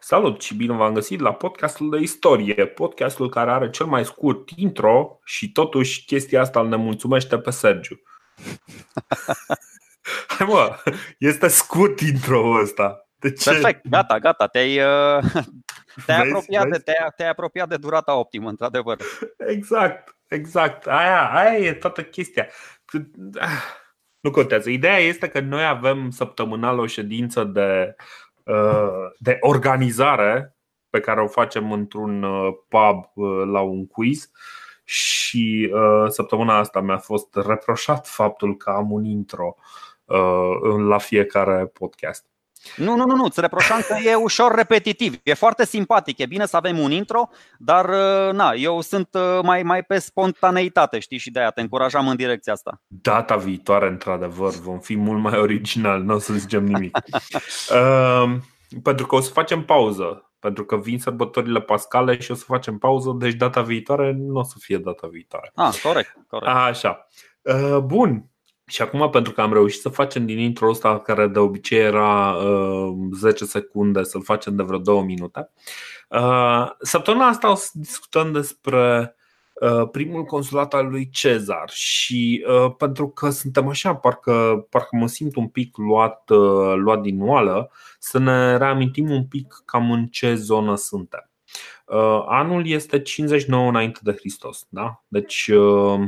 Salut și bine v-am găsit la podcastul de istorie, podcastul care are cel mai scurt intro și totuși chestia asta îl nemulțumește pe Sergiu. Hai mă, este scurt intro ăsta. De ce? Perfect, gata, gata, te-ai, uh, te-ai, vezi, apropiat, vezi? De, te-ai, te-ai apropiat de durata optimă, într-adevăr. Exact, exact, aia, aia e toată chestia. Nu contează. Ideea este că noi avem săptămânal o ședință de Uh, de organizare pe care o facem într-un uh, pub uh, la un quiz și săptămâna asta mi-a fost reproșat faptul că am un intro la fiecare podcast. Nu, nu, nu, nu, îți reproșam că e ușor repetitiv. E foarte simpatic, e bine să avem un intro, dar na, eu sunt mai, mai pe spontaneitate, știi, și de aia te încurajam în direcția asta. Data viitoare, într-adevăr, vom fi mult mai original, nu o să zicem nimic. uh, pentru că o să facem pauză, pentru că vin sărbătorile pascale și o să facem pauză, deci data viitoare nu o să fie data viitoare. Ah, corect, corect. Așa. Uh, bun, și acum, pentru că am reușit să facem din intro ăsta, care de obicei era uh, 10 secunde, să-l facem de vreo 2 minute, uh, săptămâna asta o să discutăm despre uh, primul consulat al lui Cezar și uh, pentru că suntem așa, parcă, parcă mă simt un pic luat, uh, luat din oală, să ne reamintim un pic cam în ce zonă suntem. Uh, anul este 59 înainte de Hristos, da? Deci uh,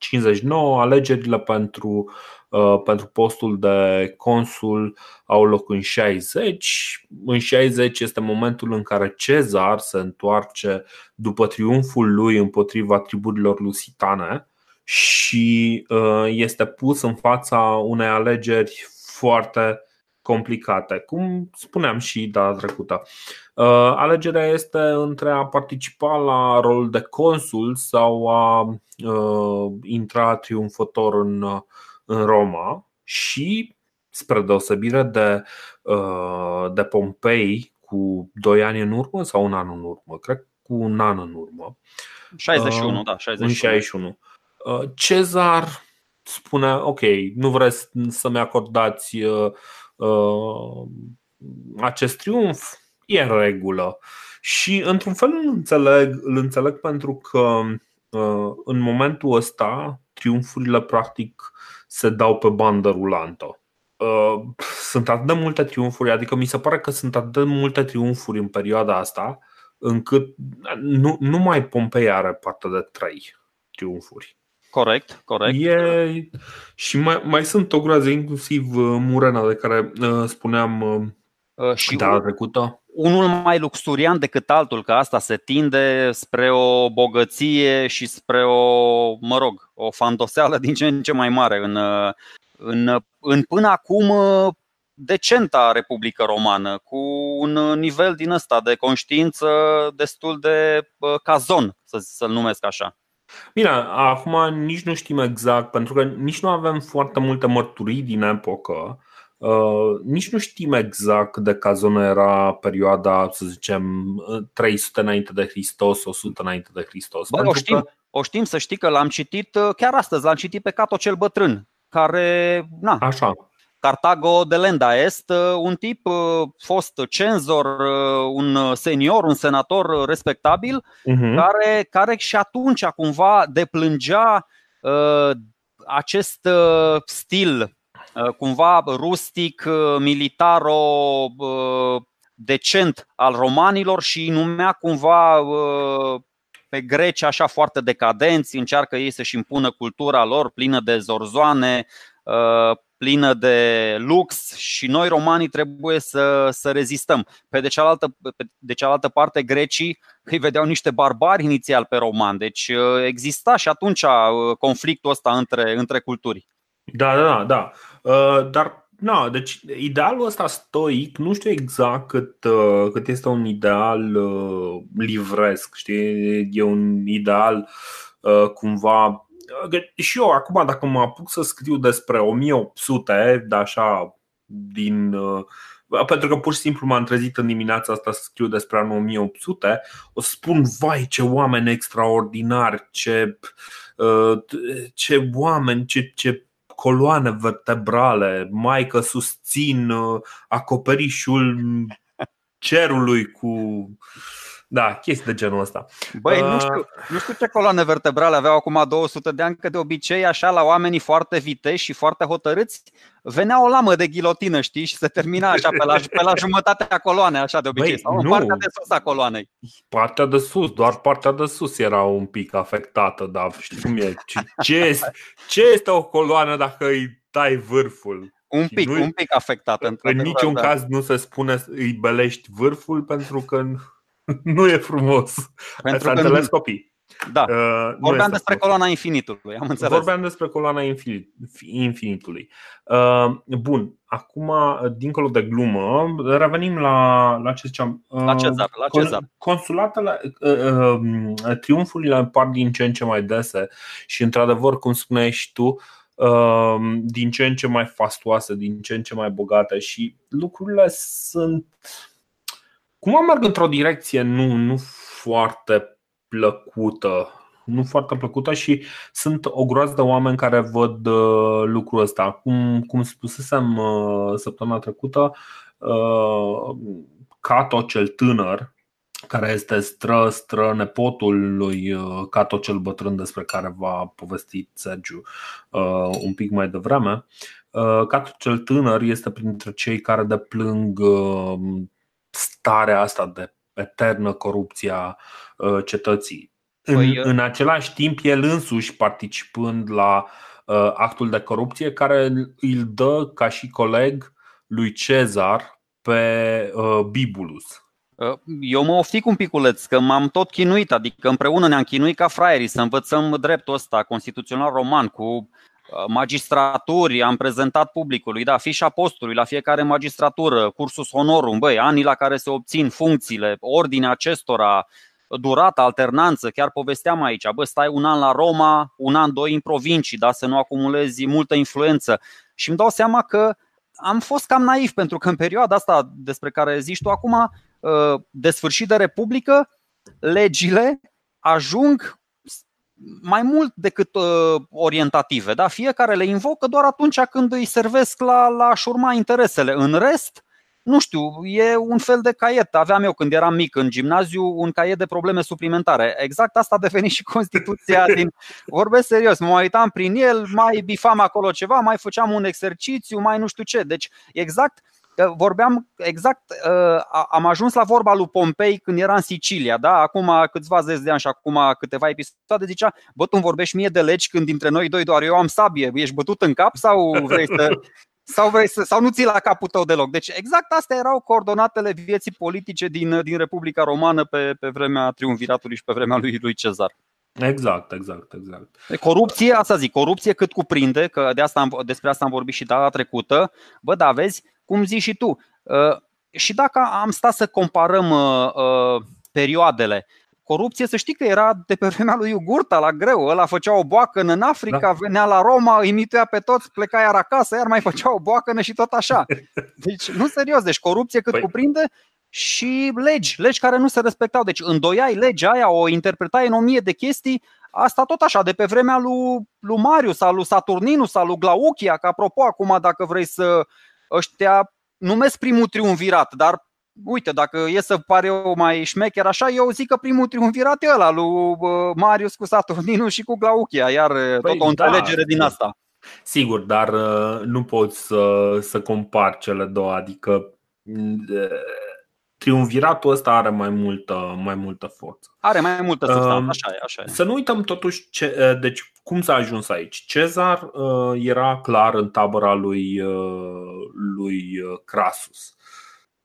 59, alegerile pentru, uh, pentru postul de consul au loc în 60. În 60 este momentul în care Cezar se întoarce după triumful lui împotriva triburilor lusitane și uh, este pus în fața unei alegeri foarte complicate, cum spuneam și data trecută. Uh, alegerea este între a participa la rol de consul sau a uh, intra triumfător în, în Roma și, spre deosebire de, uh, de Pompei, cu 2 ani în urmă sau un an în urmă, cred cu un an în urmă. 61, da, 61. În 61. Cezar spune, ok, nu vreți să-mi acordați Uh, acest triumf e în regulă. Și într-un fel îl înțeleg, îl înțeleg pentru că uh, în momentul ăsta triumfurile practic se dau pe bandă rulantă. Uh, sunt atât de multe triumfuri, adică mi se pare că sunt atât de multe triumfuri în perioada asta, încât nu, nu mai Pompei are parte de trei triumfuri. Corect, corect. E... Și mai, mai sunt o groază, inclusiv uh, Murena de care uh, spuneam uh, uh, și data trecută. Unul mai luxurian decât altul, că asta se tinde spre o bogăție și spre o, mă rog, o fandoseală din ce în ce mai mare în, uh, în, în până acum decenta Republică Romană, cu un nivel din ăsta de conștiință destul de cazon, să, să-l numesc așa. Bine, acum nici nu știm exact, pentru că nici nu avem foarte multe mărturii din epocă. Uh, nici nu știm exact de cazonă era perioada, să zicem, 300 înainte de Hristos, 100 înainte de Hristos. Bă, o știm, că... o știm, să știi că l-am citit uh, chiar astăzi, l-am citit pe Cato cel Bătrân, care, na, Așa. Cartago de Lenda Est, uh, un tip uh, fost cenzor, uh, un senior, un senator respectabil, uh-huh. care, care și atunci cumva deplângea uh, acest uh, stil uh, cumva rustic, militaro, uh, decent al romanilor și îi numea cumva uh, pe greci așa foarte decadenți, încearcă ei să-și impună cultura lor plină de zorzoane, plină de lux și noi romanii trebuie să, să rezistăm. Pe de, cealaltă, pe de cealaltă parte, grecii îi vedeau niște barbari inițial pe romani, deci uh, exista și atunci uh, conflictul ăsta între, între culturi. Da, da, da. da. Uh, dar Na, deci idealul ăsta stoic, nu știu exact cât, uh, cât este un ideal uh, livresc, știi? E un ideal uh, cumva și eu acum dacă mă apuc să scriu despre 1800, de așa din uh, pentru că pur și simplu m-am trezit în dimineața asta să scriu despre anul 1800, o să spun, vai ce oameni extraordinari, ce, uh, ce oameni, ce, ce coloane vertebrale, mai că susțin uh, acoperișul cerului cu da, chestii de genul ăsta. Băi, nu, uh, știu, nu știu ce coloane vertebrale aveau acum 200 de ani, că de obicei, așa, la oamenii foarte viteși și foarte hotărâți, venea o lamă de ghilotină, știi, și se termina așa pe la, pe la jumătatea coloanei, așa de obicei, Băi, sau nu. partea de sus a coloanei. Partea de sus, doar partea de sus era un pic afectată, dar știi cum e, ce, ce, este, ce este o coloană dacă îi tai vârful? Un pic, un pic afectată. În niciun da. caz nu se spune îi belești vârful pentru că nu e frumos. Pentru că înțeles nu... copii. Da. Uh, Vorbeam despre frumos. coloana infinitului, am înțeles. Vorbeam despre coloana infinitului. Uh, bun, acum, dincolo de glumă, revenim la, la ce ziceam. Uh, la Cezar. La Cezar. Consulatele, uh, uh, triumfurile apar din ce în ce mai dese și, într-adevăr, cum spuneai și tu, uh, din ce în ce mai fastoase, din ce în ce mai bogate și lucrurile sunt Cumva merg într-o direcție nu, nu foarte plăcută nu foarte plăcută și sunt o groază de oameni care văd uh, lucrul ăsta. Cum, cum spusesem uh, săptămâna trecută, uh, Cato cel tânăr, care este stră, stră nepotul lui Cato cel bătrân despre care va povesti Sergiu un pic mai devreme. Cato cel tânăr este printre cei care deplâng starea asta de eternă corupția uh, cetății. În, păi, în același timp, el însuși participând la uh, actul de corupție care îl dă ca și coleg lui Cezar pe uh, Bibulus. Uh, eu mă oftic un piculeț, că m-am tot chinuit, adică împreună ne-am chinuit ca fraierii să învățăm dreptul ăsta constituțional roman cu Uh, magistraturi, am prezentat publicului, da, fișa postului la fiecare magistratură, cursus honorum, băi, anii la care se obțin funcțiile, ordinea acestora, durata, alternanță, chiar povesteam aici, bă, stai un an la Roma, un an, doi în provincii, da, să nu acumulezi multă influență. Și îmi dau seama că am fost cam naiv, pentru că în perioada asta despre care zici tu acum, uh, de sfârșit de Republică, legile ajung mai mult decât uh, orientative. Da? Fiecare le invocă doar atunci când îi servesc la, la a-și urma interesele. În rest, nu știu, e un fel de caiet. Aveam eu când eram mic în gimnaziu un caiet de probleme suplimentare. Exact asta a devenit și Constituția din. Vorbesc serios, mă uitam prin el, mai bifam acolo ceva, mai făceam un exercițiu, mai nu știu ce. Deci, exact vorbeam exact, uh, am ajuns la vorba lui Pompei când era în Sicilia, da? acum câțiva zeci de ani și acum câteva episoade, zicea, bă, tu vorbești mie de legi când dintre noi doi doar eu am sabie, ești bătut în cap sau vrei să... Sau, vrei să, sau nu ții la capul tău deloc. Deci exact astea erau coordonatele vieții politice din, din Republica Romană pe, pe vremea triumviratului și pe vremea lui, lui Cezar. Exact, exact, exact. Corupție, asta zic, corupție cât cuprinde, că de asta am, despre asta am vorbit și data trecută. Bă, da, vezi, cum zici și tu. Uh, și dacă am stat să comparăm uh, uh, perioadele, corupție, să știi că era de pe vremea lui Iugurta la greu. Ăla făcea o boacă în Africa, da. venea la Roma, îi mituia pe toți, pleca iar acasă, iar mai făcea o boacă și tot așa. Deci, nu serios, deci corupție cât păi. cuprinde și legi, legi care nu se respectau. Deci îndoiai legea aia, o interpretai în o mie de chestii, Asta tot așa, de pe vremea lui, lui Marius sau lui Saturninus sau lui Glauchia, că apropo acum dacă vrei să ăștia numesc primul triumvirat, dar uite, dacă e să pare eu mai șmecher așa, eu zic că primul triumvirat e ăla lui Marius cu Saturninu și cu Glauchia, iar păi, tot o da, înțelegere da, din asta. Sigur, dar uh, nu poți să, să compari cele două, adică triumviratul ăsta are mai multă, mai multă forță. Are mai multă substanță, așa e, așa e. Să nu uităm totuși ce, deci, cum s-a ajuns aici. Cezar era clar în tabăra lui, lui Crasus.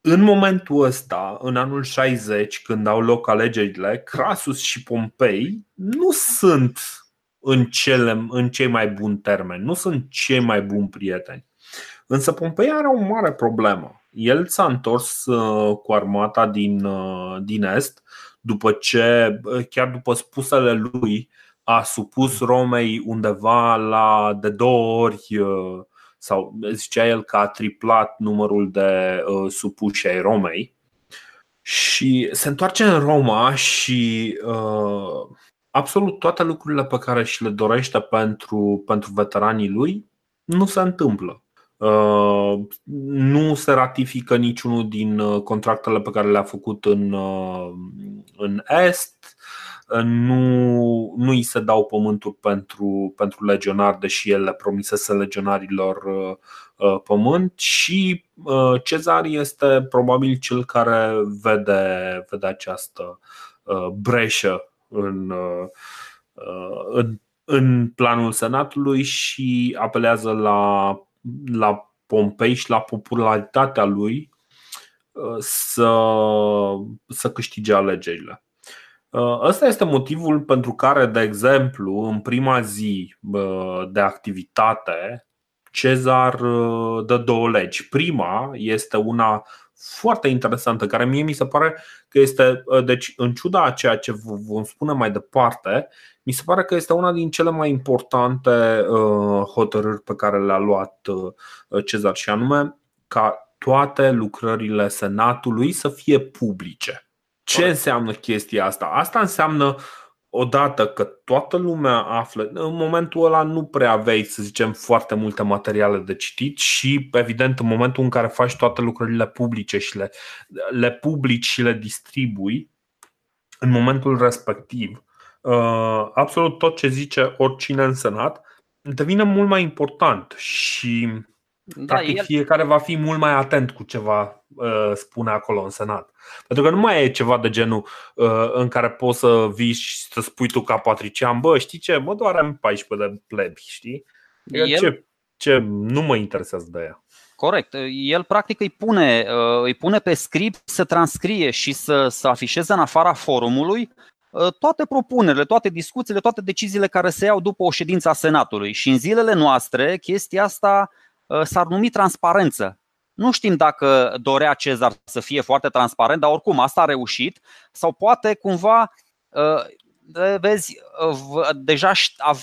În momentul ăsta, în anul 60, când au loc alegerile, Crasus și Pompei nu sunt în, cele, în cei mai buni termeni, nu sunt cei mai buni prieteni. Însă Pompei are o mare problemă el s-a întors uh, cu armata din, uh, din Est după ce, uh, chiar după spusele lui, a supus Romei undeva la de două ori sau zicea el că a triplat numărul de supuși ai Romei și se întoarce în Roma și uh, absolut toate lucrurile pe care și le dorește pentru, pentru veteranii lui nu se întâmplă. Nu se ratifică niciunul din contractele pe care le-a făcut în, în Est. Nu, nu îi se dau pământuri pentru, pentru legionari, deși el le promisese legionarilor pământ și Cezar este probabil cel care vede, vede această breșă în, în, în planul Senatului și apelează la, la Pompei și la popularitatea lui să, să câștige alegerile. Ăsta este motivul pentru care, de exemplu, în prima zi de activitate, Cezar dă două legi. Prima este una foarte interesantă, care mie mi se pare că este, deci în ciuda a ceea ce vom spune mai departe, mi se pare că este una din cele mai importante hotărâri pe care le-a luat Cezar și anume ca toate lucrările Senatului să fie publice. Ce înseamnă chestia asta? Asta înseamnă odată că toată lumea află, în momentul ăla nu prea aveai, să zicem, foarte multe materiale de citit și, evident, în momentul în care faci toate lucrările publice și le, le publici și le distribui, în momentul respectiv, uh, absolut tot ce zice oricine în Senat devine mult mai important și da, practic el... fiecare va fi mult mai atent cu ce va uh, spune acolo în Senat. Pentru că nu mai e ceva de genul uh, în care poți să vii și să spui tu ca patrician, bă, știi ce, mă doar am 14 de plebi, știi? Adică El... Ce, ce nu mă interesează de ea. Corect. El practic îi pune, uh, îi pune pe script să transcrie și să, să afișeze în afara forumului uh, toate propunerile, toate discuțiile, toate deciziile care se iau după o ședință a Senatului. Și în zilele noastre, chestia asta uh, s-ar numi transparență. Nu știm dacă dorea Cezar să fie foarte transparent, dar oricum asta a reușit. Sau poate cumva, uh, vezi, uh, deja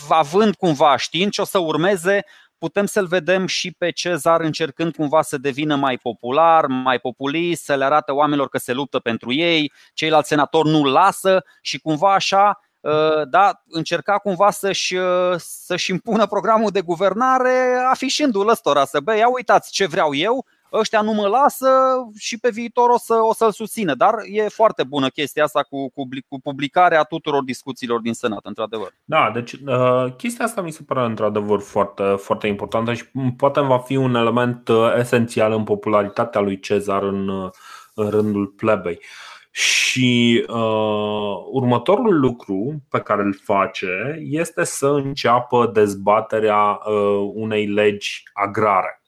având cumva știind ce o să urmeze, putem să-l vedem și pe Cezar încercând cumva să devină mai popular, mai populist, să le arate oamenilor că se luptă pentru ei, ceilalți senatori nu-l lasă și cumva așa uh, da, încerca cumva să-și, să-și impună programul de guvernare afișându-l ăstora să bă, ia uitați ce vreau eu, ăștia nu mă lasă și pe viitor o, să, o să-l susțină. Dar e foarte bună chestia asta cu, cu, cu publicarea tuturor discuțiilor din Senat, într-adevăr. Da, deci uh, chestia asta mi se pare într-adevăr foarte, foarte importantă și poate va fi un element uh, esențial în popularitatea lui Cezar în, uh, în rândul plebei. Și uh, următorul lucru pe care îl face este să înceapă dezbaterea uh, unei legi agrare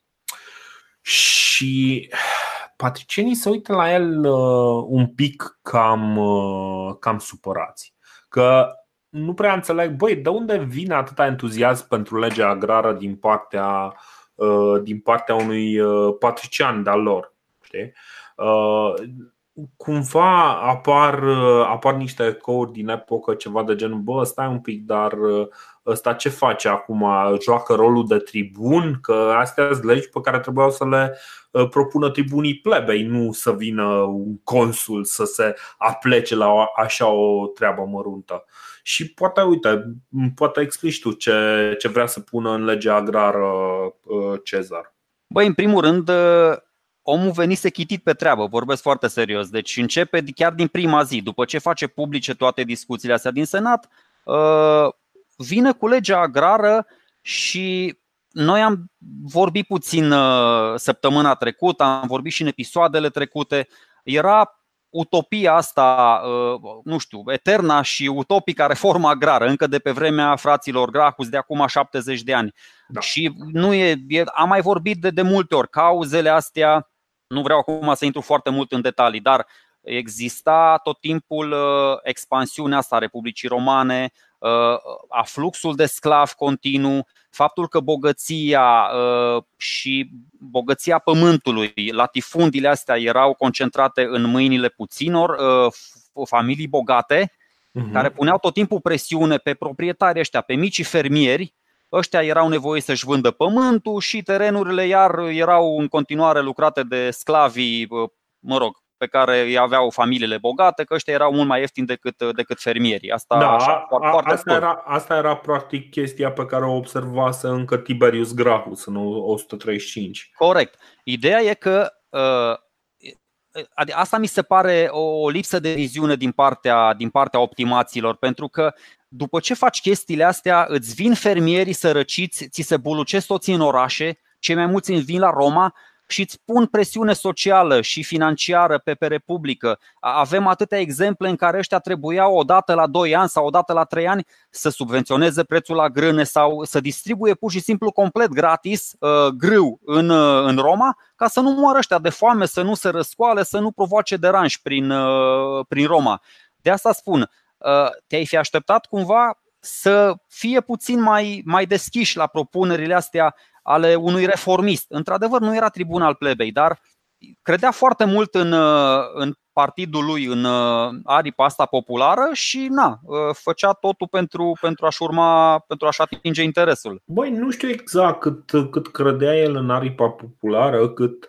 și patricienii se uită la el uh, un pic cam, uh, cam supărați. Că nu prea înțeleg, băi, de unde vine atâta entuziasm pentru legea agrară din partea, uh, din partea unui uh, patrician de-al lor? Știi? Uh, cumva apar, uh, apar niște ecouri din epocă, ceva de genul, bă, stai un pic, dar uh, ăsta ce face acum? Joacă rolul de tribun? Că astea sunt legi pe care trebuiau să le uh, propună tribunii plebei, nu să vină un consul să se aplece la așa o treabă măruntă. Și poate, uite, poate explici tu ce, ce vrea să pună în legea agrară Cezar. Băi, în primul rând, omul venise chitit pe treabă, vorbesc foarte serios. Deci începe chiar din prima zi, după ce face publice toate discuțiile astea din Senat, uh, vine cu legea agrară și noi am vorbit puțin uh, săptămâna trecută, am vorbit și în episoadele trecute. Era utopia asta, uh, nu știu, eterna și utopica reforma agrară, încă de pe vremea fraților Gracus de acum 70 de ani. Da. Și nu e, e, am mai vorbit de, de multe ori, cauzele astea nu vreau acum să intru foarte mult în detalii, dar exista tot timpul uh, expansiunea asta a Republicii Romane, uh, a fluxul de sclav continuu, faptul că bogăția uh, și bogăția pământului, latifundiile astea erau concentrate în mâinile puținor familii bogate, uh-huh. care puneau tot timpul presiune pe proprietarii ăștia, pe micii fermieri, ăștia erau nevoiți să-și vândă pământul și terenurile iar erau în continuare lucrate de sclavii, mă rog, pe care îi aveau familiile bogate, că ăștia erau mult mai ieftini decât, decât fermierii. Asta, da, așa, a, foarte asta, era, asta era practic chestia pe care o observase încă Tiberius Gracchus în 135. Corect. Ideea e că uh, asta mi se pare o lipsă de viziune din partea, din partea optimaților, pentru că după ce faci chestiile astea, îți vin fermierii sărăciți, ți se bulucesc toți în orașe, cei mai mulți vin la Roma și îți pun presiune socială și financiară pe, pe Republică. Avem atâtea exemple în care ăștia trebuiau odată la 2 ani sau odată la 3 ani să subvenționeze prețul la grâne sau să distribuie pur și simplu complet gratis uh, grâu în, uh, în Roma ca să nu moară ăștia de foame, să nu se răscoale, să nu provoace deranj prin, uh, prin Roma. De asta spun, uh, te-ai fi așteptat cumva să fie puțin mai, mai deschiși la propunerile astea ale unui reformist. Într-adevăr, nu era tribun al plebei, dar credea foarte mult în, uh, în partidul lui, în uh, aripa asta populară și na, uh, făcea totul pentru, pentru, a-și urma, pentru a-și atinge interesul. Băi, nu știu exact cât, cât credea el în aripa populară, cât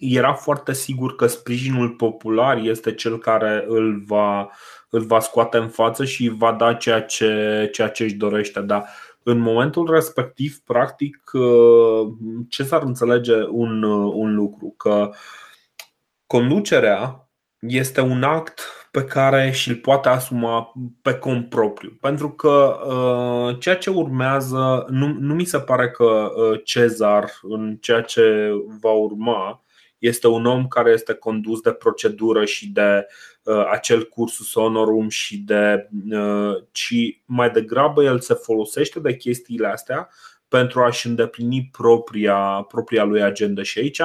era foarte sigur că sprijinul popular este cel care îl va, îl va scoate în față și va da ceea ce, ceea ce își dorește. Dar în momentul respectiv, practic, uh, ce s-ar înțelege un, uh, un lucru? Că conducerea este un act pe care și-l poate asuma pe cont propriu. Pentru că uh, ceea ce urmează, nu, nu mi se pare că uh, Cezar, în ceea ce va urma, este un om care este condus de procedură și de uh, acel cursus honorum și de uh, ci mai degrabă el se folosește de chestiile astea pentru a-și îndeplini propria, propria lui agenda și aici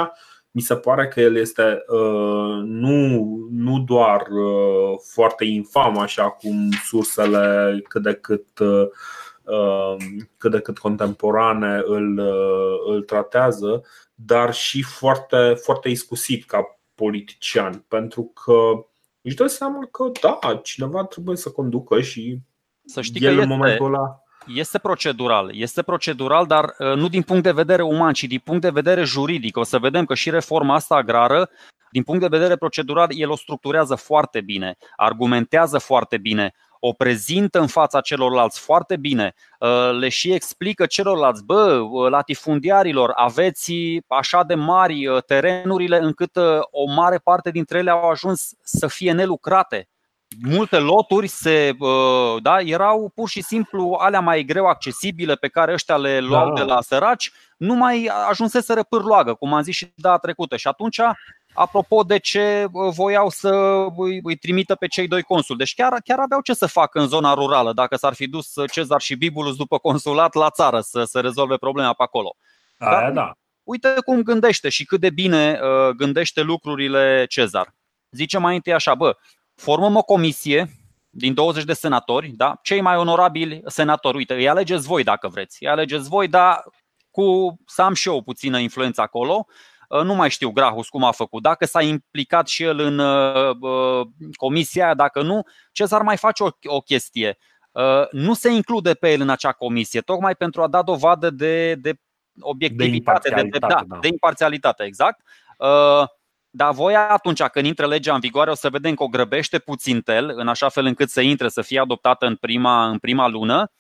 mi se pare că el este uh, nu, nu doar uh, foarte infam, așa cum sursele cât de cât, uh, cât, de cât contemporane îl, uh, îl tratează, dar și foarte, foarte iscusit ca politician, pentru că își dă seama că da, cineva trebuie să conducă și să știi el că este, în momentul ăla este procedural, este procedural, dar uh, nu din punct de vedere uman, ci din punct de vedere juridic. O să vedem că și reforma asta agrară, din punct de vedere procedural, el o structurează foarte bine, argumentează foarte bine, o prezintă în fața celorlalți foarte bine, uh, le și explică celorlalți, bă, uh, latifundiarilor, aveți așa de mari uh, terenurile încât o mare parte dintre ele au ajuns să fie nelucrate. Multe loturi se, da, erau pur și simplu alea mai greu accesibile pe care ăștia le luau da. de la săraci, nu mai ajunseseră pârloagă, cum am zis și data trecută. Și atunci apropo de ce voiau să îi, îi trimită pe cei doi consuli. Deci chiar, chiar aveau ce să facă în zona rurală dacă s-ar fi dus Cezar și Bibulus după consulat la țară să, să rezolve problema pe acolo. Aia, Dar, da. Uite cum gândește și cât de bine uh, gândește lucrurile Cezar. Zice mai întâi așa, bă, formăm o comisie din 20 de senatori, da? cei mai onorabili senatori. Uite, îi alegeți voi dacă vreți. Îi alegeți voi, dar cu să am și eu o puțină influență acolo. Uh, nu mai știu Grahus cum a făcut, dacă s-a implicat și el în uh, uh, comisia aia, dacă nu, Cezar mai face o, o chestie. Nu se include pe el în acea comisie, tocmai pentru a da dovadă de, de obiectivitate, de, de, da, da. de imparțialitate, exact. Dar voi atunci când intră legea în vigoare o să vedem că o grăbește puțin tel, în așa fel încât să intre, să fie adoptată în prima, în prima lună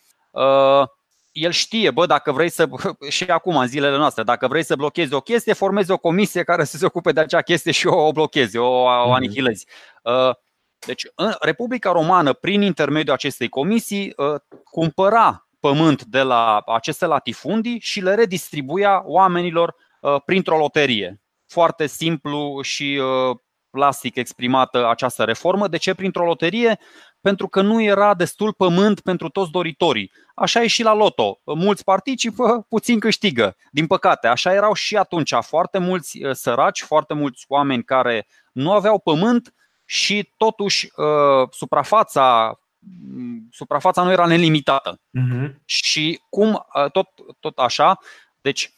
el știe, bă, dacă vrei să, și acum în zilele noastre, dacă vrei să blochezi o chestie, formezi o comisie care să se ocupe de acea chestie și o, o blochezi, o, o mhm. anihilezi. Uh, deci, în Republica Romană, prin intermediul acestei comisii, uh, cumpăra pământ de la aceste latifundii și le redistribuia oamenilor uh, printr-o loterie. Foarte simplu și plastic exprimată această reformă. De ce printr-o loterie? Pentru că nu era destul pământ pentru toți doritorii. Așa e și la loto. Mulți participă, puțin câștigă. Din păcate, așa erau și atunci. Foarte mulți uh, săraci, foarte mulți oameni care nu aveau pământ și totuși uh, suprafața mm, suprafața nu era nelimitată. Uh-huh. Și cum uh, tot, tot așa, deci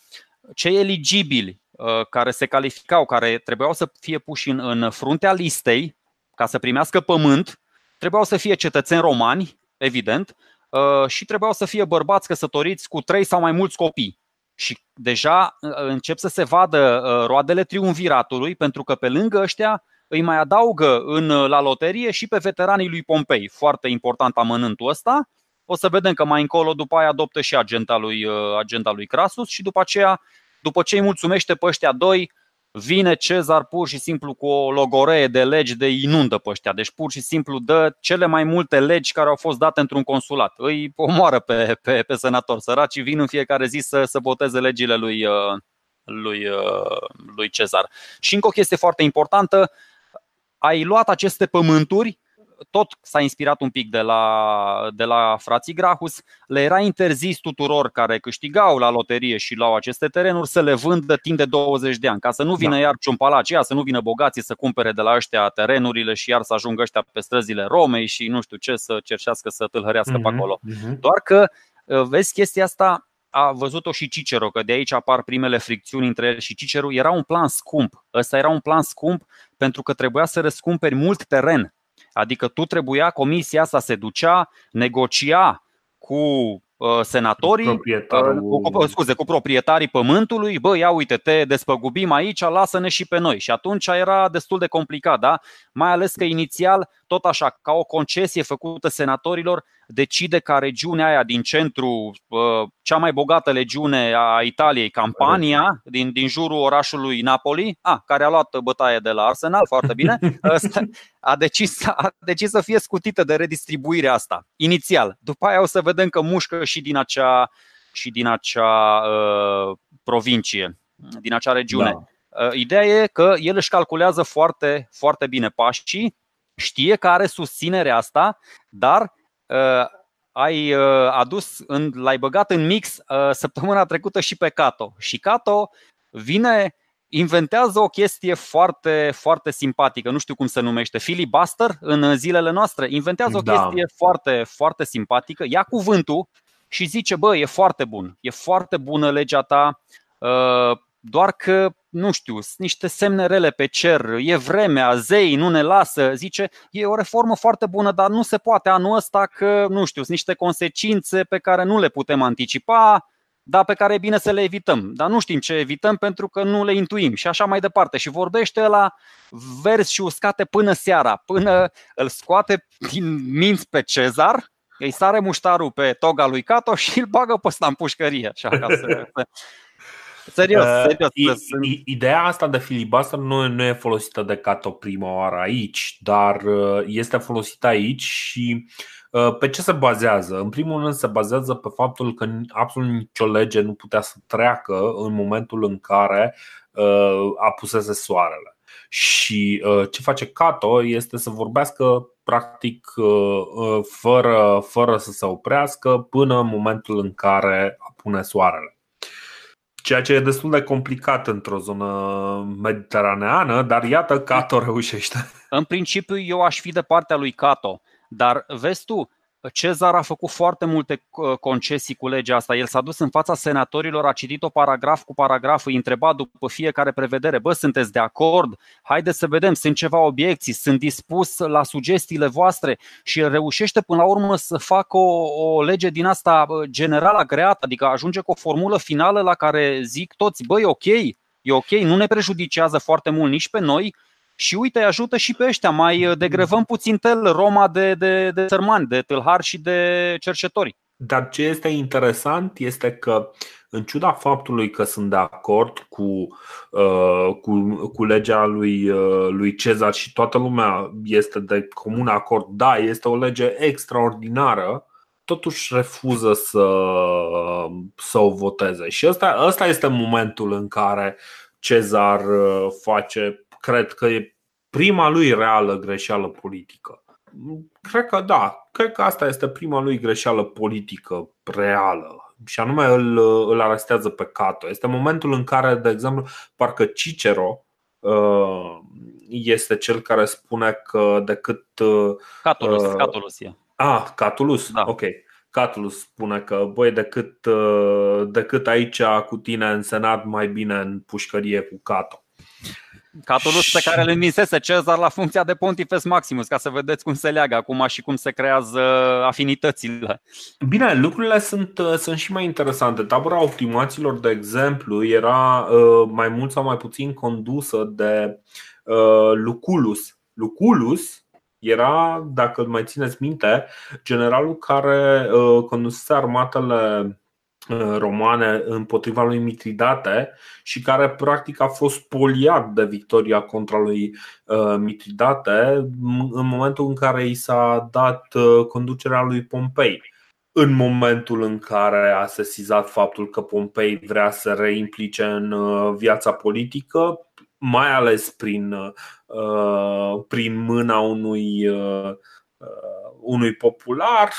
cei eligibili care se calificau, care trebuiau să fie puși în, în fruntea listei ca să primească pământ, trebuiau să fie cetățeni romani, evident, uh, și trebuiau să fie bărbați căsătoriți cu trei sau mai mulți copii. Și deja uh, încep să se vadă uh, roadele triumviratului, pentru că pe lângă ăștia îi mai adaugă în, la loterie și pe veteranii lui Pompei. Foarte important amănântul ăsta. O să vedem că mai încolo după aia adoptă și agenta lui, agenta lui Crasus și după aceea, după ce îi mulțumește pe ăștia doi, vine Cezar pur și simplu cu o logoree de legi de inundă pe ăștia. Deci pur și simplu dă cele mai multe legi care au fost date într-un consulat. Îi omoară pe, pe, pe senator. Săracii vin în fiecare zi să, să boteze legile lui, uh, lui, uh, lui Cezar. Și încă o chestie foarte importantă, ai luat aceste pământuri tot s-a inspirat un pic de la, de la frații Grahus, le era interzis tuturor care câștigau la loterie și luau aceste terenuri să le vândă timp de 20 de ani, ca să nu vină da. iar ciumpalacia, să nu vină bogații să cumpere de la ăștia terenurile și iar să ajungă ăștia pe străzile Romei și nu știu ce să cerșească să tâlhărească mm-hmm, pe mhm, acolo. Mm-hmm. Doar că uh, vezi chestia asta a văzut-o și Cicero, că de aici apar primele fricțiuni între el și Cicero. Era un plan scump. Ăsta era un plan scump pentru că trebuia să răscumperi mult teren Adică tu trebuia, comisia asta se ducea, negocia cu uh, senatorii, uh, cu, scuze, cu proprietarii pământului, bă, ia uite, te despăgubim aici, lasă-ne și pe noi. Și atunci era destul de complicat, da? Mai ales că inițial, tot așa, ca o concesie făcută senatorilor, decide ca regiunea aia din centru, cea mai bogată regiune a Italiei, Campania, din, din jurul orașului Napoli, a, care a luat bătaie de la Arsenal, foarte bine, a decis, a decis să fie scutită de redistribuirea asta, inițial. După aia o să vedem că mușcă și din acea, și din acea uh, provincie, din acea regiune. Da. Ideea e că el își calculează foarte, foarte bine pașii, știe că are susținerea asta, dar uh, ai uh, adus, în, l-ai băgat în mix uh, săptămâna trecută și pe Cato. Și Cato vine, inventează o chestie foarte, foarte simpatică, nu știu cum se numește, filibuster în zilele noastre. Inventează o da. chestie foarte, foarte simpatică, ia cuvântul și zice, bă, e foarte bun, e foarte bună legea ta, uh, doar că nu știu, sunt niște semne rele pe cer, e vremea, zei nu ne lasă, zice, e o reformă foarte bună, dar nu se poate anul ăsta că, nu știu, sunt niște consecințe pe care nu le putem anticipa, dar pe care e bine să le evităm. Dar nu știm ce evităm pentru că nu le intuim și așa mai departe. Și vorbește la vers și uscate până seara, până îl scoate din minți pe Cezar, îi sare muștarul pe toga lui Cato și îl bagă pe ăsta în pușcărie. Așa, ca să, Serios, uh, serios. I, ideea asta de filibuster nu, nu e folosită de Cato prima oară aici, dar uh, este folosită aici și uh, pe ce se bazează? În primul rând se bazează pe faptul că absolut nicio lege nu putea să treacă în momentul în care apusese soarele. Și ce face Cato este să vorbească practic fără, fără să se oprească până în momentul în care apune soarele ceea ce e destul de complicat într-o zonă mediteraneană, dar iată Cato reușește. În principiu eu aș fi de partea lui Cato, dar vezi tu, Cezar a făcut foarte multe uh, concesii cu legea asta. El s-a dus în fața senatorilor, a citit-o paragraf cu paragraf, îi întreba după fiecare prevedere, bă, sunteți de acord? Haideți să vedem, sunt ceva obiecții, sunt dispus la sugestiile voastre și el reușește până la urmă să facă o, o lege din asta general agreată, adică ajunge cu o formulă finală la care zic toți, băi, ok, e ok, nu ne prejudicează foarte mult nici pe noi, și uite, ajută și pe ăștia, mai uh, degrevăm puțin tel Roma de, de, de țărmani, de tâlhari și de cercetori. Dar ce este interesant este că, în ciuda faptului că sunt de acord cu, uh, cu, cu legea lui, uh, lui Cezar și toată lumea este de comun acord, da, este o lege extraordinară, totuși refuză să, să o voteze. Și ăsta, ăsta este momentul în care Cezar face cred că e prima lui reală greșeală politică. Cred că da, cred că asta este prima lui greșeală politică reală și anume îl, îl arestează pe Cato. Este momentul în care, de exemplu, parcă Cicero uh, este cel care spune că decât. Uh, Catulus, uh, Catulus e. Ah, Catulus, da. ok. Catulus spune că, băi, decât, decât aici cu tine în senat, mai bine în pușcărie cu Cato. Catulus pe care îl învinsese Cezar la funcția de Pontifex Maximus, ca să vedeți cum se leagă acum și cum se creează afinitățile. Bine, lucrurile sunt, uh, sunt și mai interesante. Tabăra optimaților, de exemplu, era uh, mai mult sau mai puțin condusă de Luculus. Luculus era, dacă îl mai țineți minte, generalul care condusese armatele romane împotriva lui Mitridate și care practic a fost poliat de victoria contra lui Mitridate în momentul în care i s-a dat conducerea lui Pompei. În momentul în care a sesizat faptul că Pompei vrea să reimplice în uh, viața politică, mai ales prin, uh, prin mâna unui, uh, unui popular,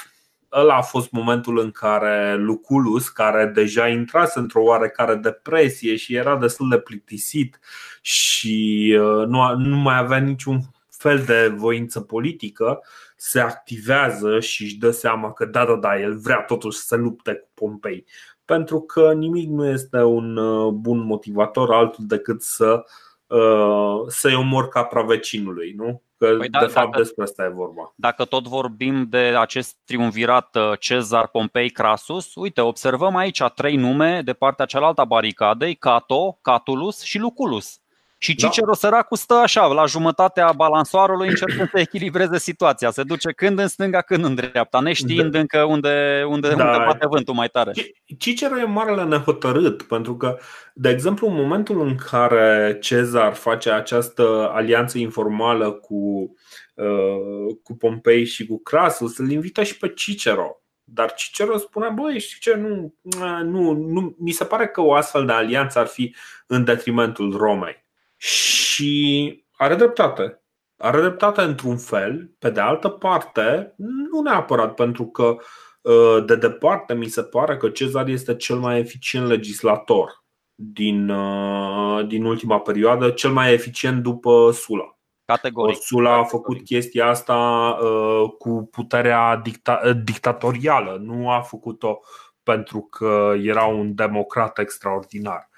Ăla a fost momentul în care Luculus, care deja intrase într-o oarecare depresie și era destul de plictisit și nu, nu mai avea niciun fel de voință politică, se activează și își dă seama că da, da, da, el vrea totuși să lupte cu Pompei. Pentru că nimic nu este un uh, bun motivator altul decât să uh, să-i omor capra vecinului, nu? Că păi da, de fapt dacă, despre asta e vorba. Dacă tot vorbim de acest triumvirat uh, Cezar, Pompei, Crasus, uite, observăm aici trei nume de partea cealaltă a baricadei, Cato, Catulus și Luculus. Și da. Cicero da. săracul stă așa, la jumătatea balansoarului, încercând să echilibreze situația. Se duce când în stânga, când în dreapta, neștiind da. încă unde, unde, da. unde bate vântul mai tare. Cicero e marele nehotărât, pentru că, de exemplu, în momentul în care Cezar face această alianță informală cu, uh, cu Pompei și cu Crasus, îl invită și pe Cicero. Dar Cicero spune, băi, știi ce, nu, nu, nu, mi se pare că o astfel de alianță ar fi în detrimentul Romei. Și are dreptate. Are dreptate într-un fel, pe de altă parte, nu neapărat pentru că ă, de departe mi se pare că Cezar este cel mai eficient legislator din, ă, din ultima perioadă, cel mai eficient după Sula. Categoric. Sula a făcut chestia asta uh, cu puterea dicta- dictatorială, nu a făcut-o pentru că era un democrat extraordinar.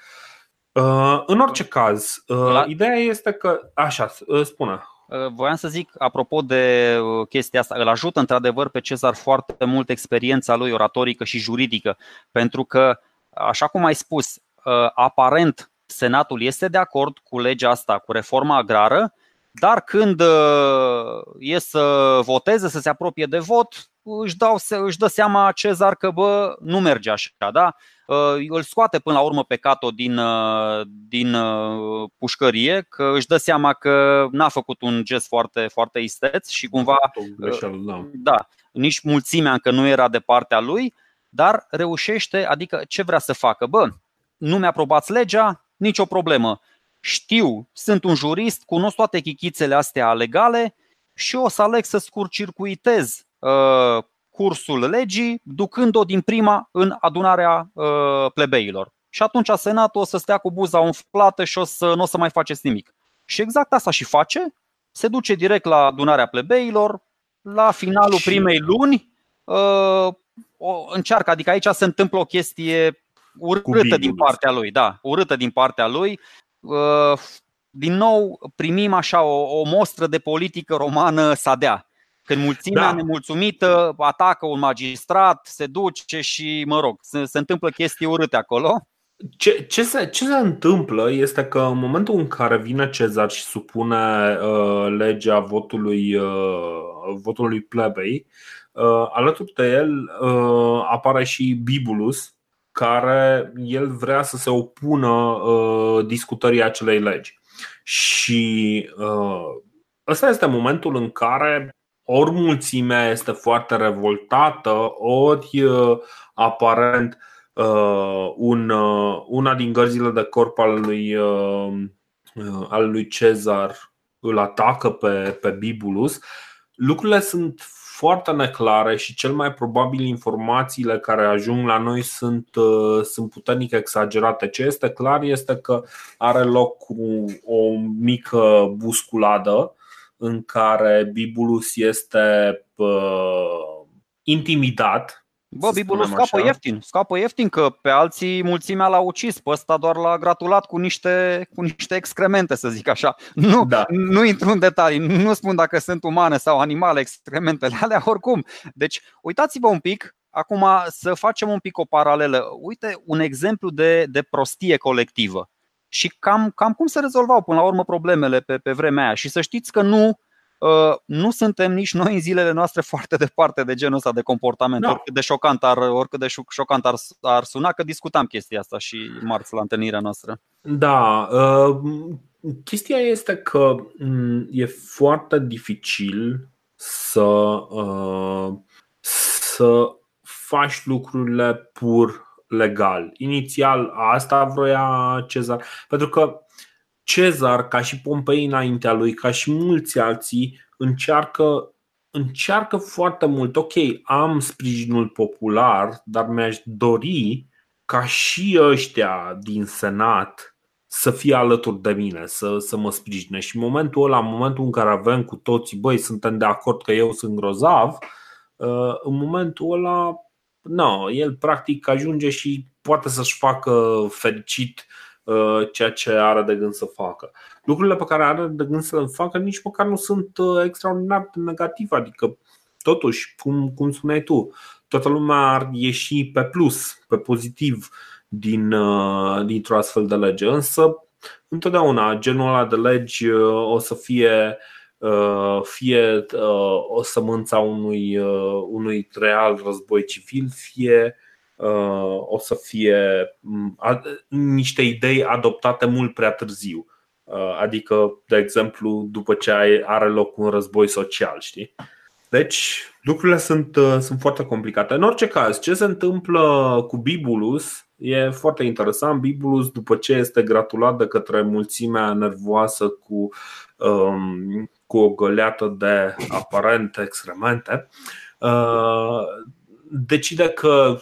Uh, în orice caz, uh, La... ideea este că. Așa, uh, spune. Voiam să zic, apropo de chestia asta, îl ajută într-adevăr pe Cezar foarte mult experiența lui oratorică și juridică, pentru că, așa cum ai spus, aparent Senatul este de acord cu legea asta, cu reforma agrară, dar când e să voteze, să se apropie de vot, își, dau, își dă seama Cezar că bă, nu merge așa, da? Uh, îl scoate până la urmă pe Cato din, uh, din uh, pușcărie, că își dă seama că n-a făcut un gest foarte, foarte isteț și cumva da. da, nici mulțimea încă nu era de partea lui, dar reușește, adică ce vrea să facă? Bă, nu mi-aprobați legea, nicio problemă. Știu, sunt un jurist, cunosc toate chichițele astea legale și o să aleg să scurcircuitez uh, cursul legii, ducând-o din prima în adunarea uh, plebeilor. Și atunci senatul o să stea cu buza umflată și o să, nu o să mai faceți nimic. Și exact asta și face. Se duce direct la adunarea plebeilor, la finalul și... primei luni, uh, o, încearcă, adică aici se întâmplă o chestie urâtă din partea lui, da, urâtă din partea lui. Uh, din nou primim așa o, o mostră de politică romană sadea. Când mulțimea da. nemulțumită atacă un magistrat, se duce și, mă rog, se, se întâmplă chestii urâte acolo. Ce, ce, se, ce se întâmplă este că în momentul în care vine Cezar și supune uh, legea votului, uh, votului plebei, uh, alături de el uh, apare și Bibulus, care el vrea să se opună uh, discutării acelei legi. Și uh, ăsta este momentul în care ori mulțimea este foarte revoltată, ori uh, aparent uh, un, uh, una din gărzile de corp al lui, al lui Cezar îl atacă pe, pe Bibulus. Lucrurile sunt foarte neclare și cel mai probabil informațiile care ajung la noi sunt, sunt puternic exagerate. Ce este clar este că are loc o mică busculadă în care Bibulus este uh, intimidat. Bă, Bibulus scapă așa. ieftin, scapă ieftin că pe alții mulțimea l-a ucis, pe ăsta doar l-a gratulat cu niște, cu niște excremente, să zic așa. Nu, da. nu intru în detalii, nu spun dacă sunt umane sau animale excrementele alea, oricum. Deci, uitați-vă un pic, acum să facem un pic o paralelă. Uite, un exemplu de, de prostie colectivă. și cam, cam cum se rezolvau până la urmă problemele pe, pe vremea aia. Și să știți că nu, uh, nu suntem nici noi în zilele noastre foarte departe de genul ăsta de comportament, da. oricât de șocant ar, oricât de șocant ar, ar suna, că discutam chestia asta și marți la întâlnirea noastră. Da, uh, chestia este că mm, e foarte dificil să, uh, să faci lucrurile pur legal. Inițial asta vroia Cezar, pentru că Cezar, ca și Pompei înaintea lui, ca și mulți alții, încearcă, încearcă foarte mult. Ok, am sprijinul popular, dar mi-aș dori ca și ăștia din Senat să fie alături de mine, să, să mă sprijine. Și în momentul ăla, în momentul în care avem cu toții, băi, suntem de acord că eu sunt grozav, uh, în momentul ăla no, el practic ajunge și poate să-și facă fericit uh, ceea ce are de gând să facă. Lucrurile pe care are de gând să le facă nici măcar nu sunt uh, extraordinar de negative, adică totuși, cum, cum spuneai tu, toată lumea ar ieși pe plus, pe pozitiv din, uh, dintr-o astfel de lege, însă întotdeauna genul ăla de legi o să fie Uh, fie uh, o sămânța unui, uh, unui real război civil, fie o să fie mm, niște idei adoptate mult prea târziu. Adică, de exemplu, după ce are loc un război social, știi? Deci, lucrurile sunt, sunt foarte complicate. În orice caz, ce se întâmplă cu Bibulus e foarte interesant. Bibulus, după ce este gratulat de către mulțimea nervoasă cu um, cu o goleată de aparente excremente, uh, decide că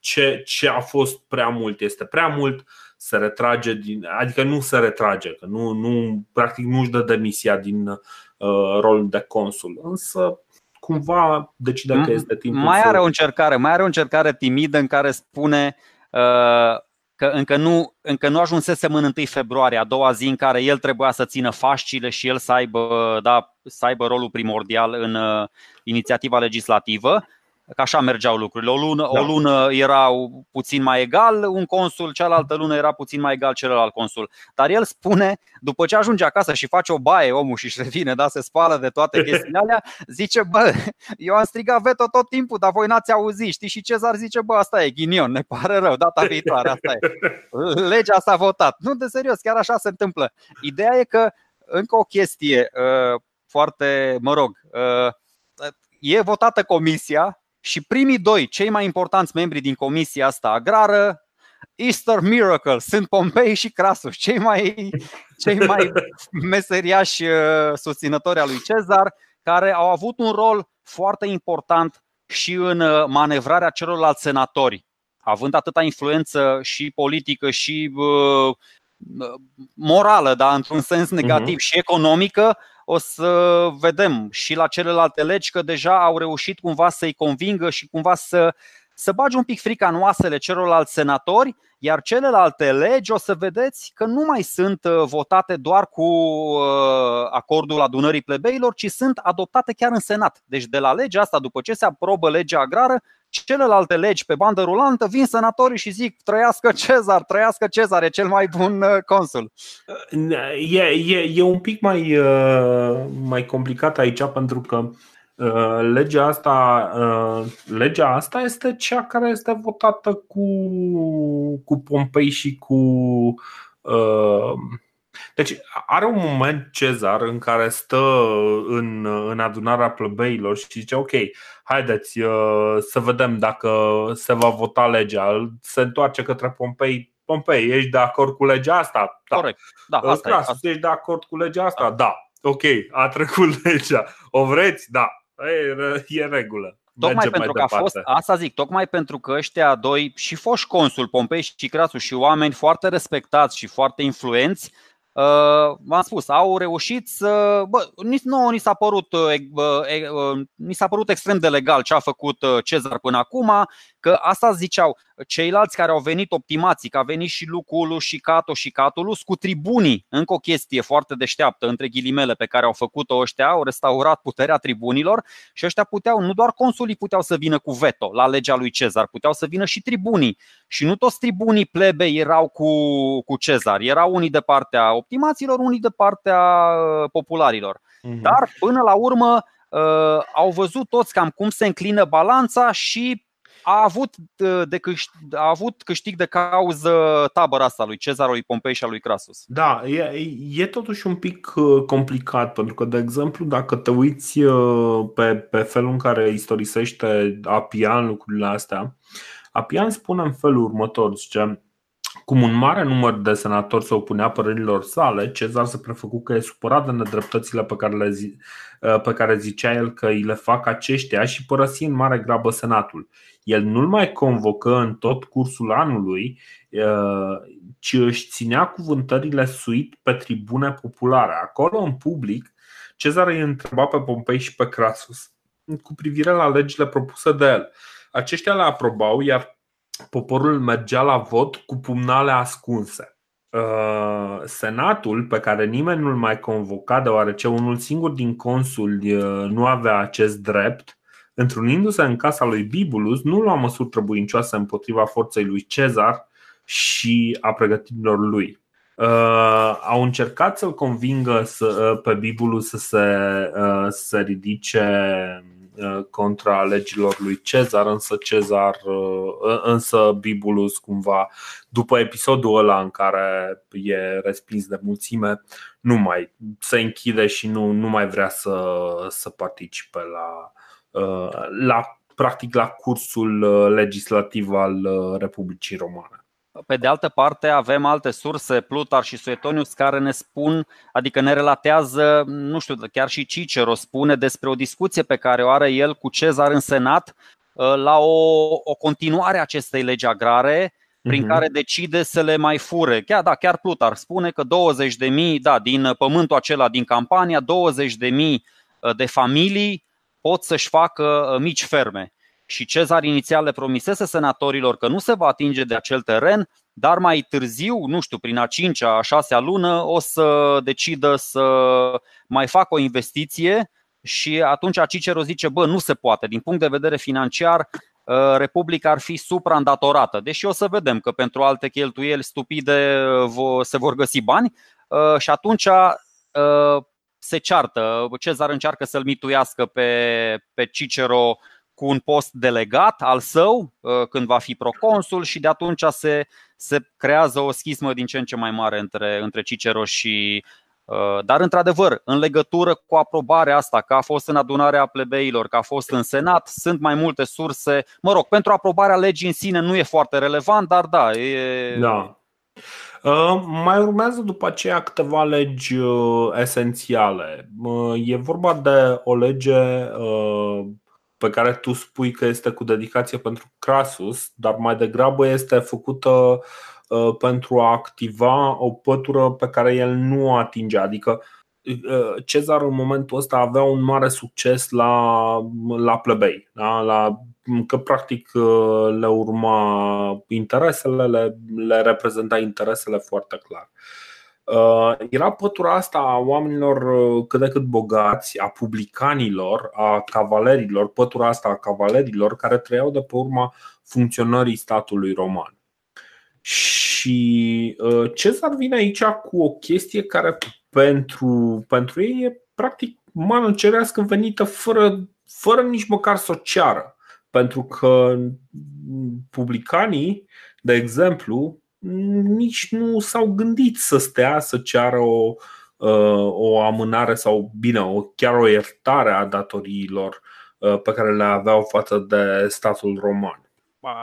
ce, ce a fost prea mult este prea mult, se retrage din, adică nu se retrage, că nu, nu, practic nu își dă demisia din uh, rolul de consul, însă cumva decide că este timpul Mai are o încercare, mai are o încercare timidă în care spune uh, că încă nu, încă nu ajunsesem în 1 februarie, a doua zi în care el trebuia să țină fascile și el să aibă, da, să aibă rolul primordial în uh, inițiativa legislativă Că așa mergeau lucrurile. O lună, da. o lună era puțin mai egal un consul, cealaltă lună era puțin mai egal celălalt consul. Dar el spune, după ce ajunge acasă și face o baie omul și își revine, da, se spală de toate chestiile alea, zice, bă, eu am strigat veto tot timpul, dar voi n-ați auzit, știi? Și Cezar zice, bă, asta e ghinion, ne pare rău, data viitoare, asta e. Legea s-a votat. Nu, de serios, chiar așa se întâmplă. Ideea e că, încă o chestie uh, foarte, mă rog, uh, e votată comisia, și primii doi, cei mai importanți membri din comisia asta agrară, Easter Miracle, sunt Pompei și Crasus, cei mai, cei mai meseriași uh, susținători al lui Cezar, care au avut un rol foarte important și în uh, manevrarea celorlalți senatori, având atâta influență și politică și uh, morală, dar într-un sens negativ uh-huh. și economică, o să vedem și la celelalte legi că deja au reușit cumva să-i convingă și cumva să, să bagi un pic frica în oasele celorlalți senatori, iar celelalte legi o să vedeți că nu mai sunt uh, votate doar cu uh, acordul adunării plebeilor, ci sunt adoptate chiar în Senat. Deci de la legea asta, după ce se aprobă legea agrară, celelalte legi pe bandă rulantă vin senatorii și zic trăiască Cezar, trăiască Cezar, e cel mai bun uh, consul. E, e, e un pic mai, uh, mai complicat aici pentru că uh, legea asta, legea asta este cea care este votată cu, cu Pompei și cu deci are un moment Cezar în care stă în, în adunarea plăbeilor și zice ok, haideți uh, să vedem dacă se va vota legea. Se întoarce către Pompei. Pompei, ești de acord cu legea asta? Da. Corect. Da, uh, asta Cras, e, ești de acord cu legea asta? Da. da. Ok, a trecut legea. O vreți? Da. E, e regulă. Tocmai pentru că a fost, asta zic, tocmai pentru că ăștia doi și foști consul, Pompei și Crasu și oameni foarte respectați și foarte influenți, Uh, v-am spus, au reușit să. Bă, nici nouă ni s-a părut, uh, uh, ni s-a părut extrem de legal ce a făcut Cezar până acum, că asta ziceau. Ceilalți care au venit optimații, că a venit și Luculu și Cato și Catulus cu tribunii. Încă o chestie foarte deșteaptă, între ghilimele, pe care au făcut-o ăștia, au restaurat puterea tribunilor și ăștia puteau, nu doar consulii puteau să vină cu veto la legea lui Cezar, puteau să vină și tribunii. Și nu toți tribunii plebe erau cu, cu Cezar, erau unii de partea optimaților, unii de partea uh, popularilor. Mhm. Dar până la urmă uh, au văzut toți cam cum se înclină balanța și a avut, de câștig, a avut câștig de cauză tabăra asta lui Cezar, lui Pompei și a lui Crasus. Da, e, e totuși un pic uh, complicat, pentru că, de exemplu, dacă te uiți uh, pe, pe felul în care istorisește Apian lucrurile astea, Apian spune în felul următor, zice, cum un mare număr de senatori se opunea părerilor sale, Cezar se prefăcu că e supărat de nedreptățile pe care, le zi, uh, pe care zicea el că îi le fac aceștia și părăsi în mare grabă senatul. El nu-l mai convocă în tot cursul anului, uh, ci își ținea cuvântările suit pe tribune populare. Acolo, în public, Cezar îi întreba pe Pompei și pe Crasus cu privire la legile propuse de el. Aceștia le aprobau, iar poporul mergea la vot cu pumnale ascunse. Uh, senatul, pe care nimeni nu-l mai convoca, deoarece unul singur din consuli uh, nu avea acest drept, întrunindu-se în casa lui Bibulus, nu lua măsuri trebuincioase împotriva forței lui Cezar și a pregătirilor lui. Uh, au încercat să-l convingă să, uh, pe Bibulus să se, uh, să se ridice Uh, contra legilor lui Cezar, însă Cezar, uh, însă Bibulus cumva după episodul ăla în care e respins de mulțime, nu mai se închide și nu, nu mai vrea să, să participe la, uh, la practic la cursul legislativ al Republicii Romane. Pe de altă parte, avem alte surse, Plutar și Suetonius, care ne spun, adică ne relatează, nu știu, chiar și Cicero spune despre o discuție pe care o are el cu Cezar în Senat uh, la o, o continuare a acestei legi agrare, prin uh-huh. care decide să le mai fure. Chiar, da, chiar Plutar spune că 20 de mii, da, din pământul acela din campania, 20 de mii uh, de familii pot să-și facă uh, mici ferme și Cezar inițial le promisese senatorilor că nu se va atinge de acel teren, dar mai târziu, nu știu, prin a cincea, a șasea lună, o să decidă să mai facă o investiție și atunci Cicero zice, bă, nu se poate, din punct de vedere financiar, ă, Republica ar fi supraîndatorată. Deși o să vedem că pentru alte cheltuieli stupide se vor găsi bani ă, și atunci ă, se ceartă. Cezar încearcă să-l mituiască pe, pe Cicero cu un post delegat al său uh, când va fi proconsul și de atunci se, se creează o schismă din ce în ce mai mare între, între Cicero și. Uh, dar, într-adevăr, în legătură cu aprobarea asta, că a fost în adunarea plebeilor, că a fost în Senat, sunt mai multe surse. Mă rog, pentru aprobarea legii în sine nu e foarte relevant, dar da. E... da. Uh, mai urmează după aceea câteva legi uh, esențiale. Uh, e vorba de o lege uh, pe care tu spui că este cu dedicație pentru Crasus, dar mai degrabă este făcută uh, pentru a activa o pătură pe care el nu o atinge. Adică uh, Cezar în momentul ăsta avea un mare succes la, la plebei, da? la, că practic uh, le urma interesele, le, le reprezenta interesele foarte clar. Uh, era pătura asta a oamenilor uh, cât de cât bogați, a publicanilor, a cavalerilor, pătura asta a cavalerilor care trăiau de pe urma funcționării statului roman. Și uh, Cezar vine aici cu o chestie care pentru, pentru ei e practic mană cerească venită fără, fără nici măcar să o ceară. Pentru că publicanii, de exemplu, nici nu s-au gândit să stea să ceară o, uh, o amânare sau, bine, o, chiar o iertare a datoriilor uh, pe care le aveau față de statul roman.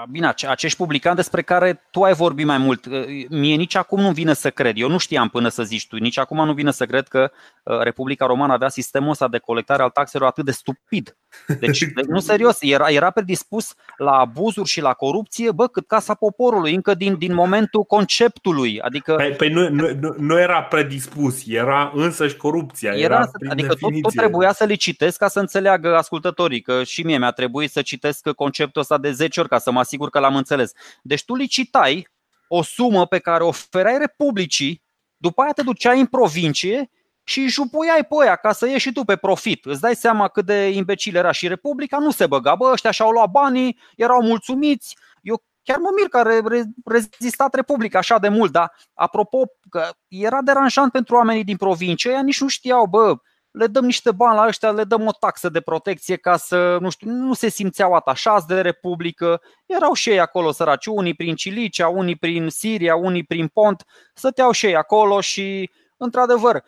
Bine, acești publicani despre care tu ai vorbit mai mult, uh, mie nici acum nu vine să cred. Eu nu știam până să zici tu, nici acum nu vine să cred că Republica Romană avea sistemul ăsta de colectare al taxelor atât de stupid Deci, nu serios, era, era predispus la abuzuri și la corupție, bă, cât casa poporului, încă din, din momentul conceptului. Adică, păi, păi nu, nu, nu era predispus, era însăși corupția. Era, era adică tot, tot trebuia să le citesc ca să înțeleagă ascultătorii, că și mie mi-a trebuit să citesc conceptul ăsta de 10 ori ca să mă asigur că l-am înțeles. Deci tu licitai o sumă pe care o oferai republicii, după aia te duceai în provincie și jupuiai pe aia ca să ieși și tu pe profit. Îți dai seama cât de imbecil era și Republica, nu se băga. Bă, ăștia și-au luat banii, erau mulțumiți. Eu chiar mă mir că a rezistat Republica așa de mult, dar apropo, că era deranjant pentru oamenii din provincie, ăia nici nu știau, bă, le dăm niște bani la ăștia, le dăm o taxă de protecție ca să, nu știu, nu se simțeau atașați de Republică. Erau și ei acolo săraci, unii prin Cilicea, unii prin Siria, unii prin Pont, stăteau și ei acolo și, într-adevăr,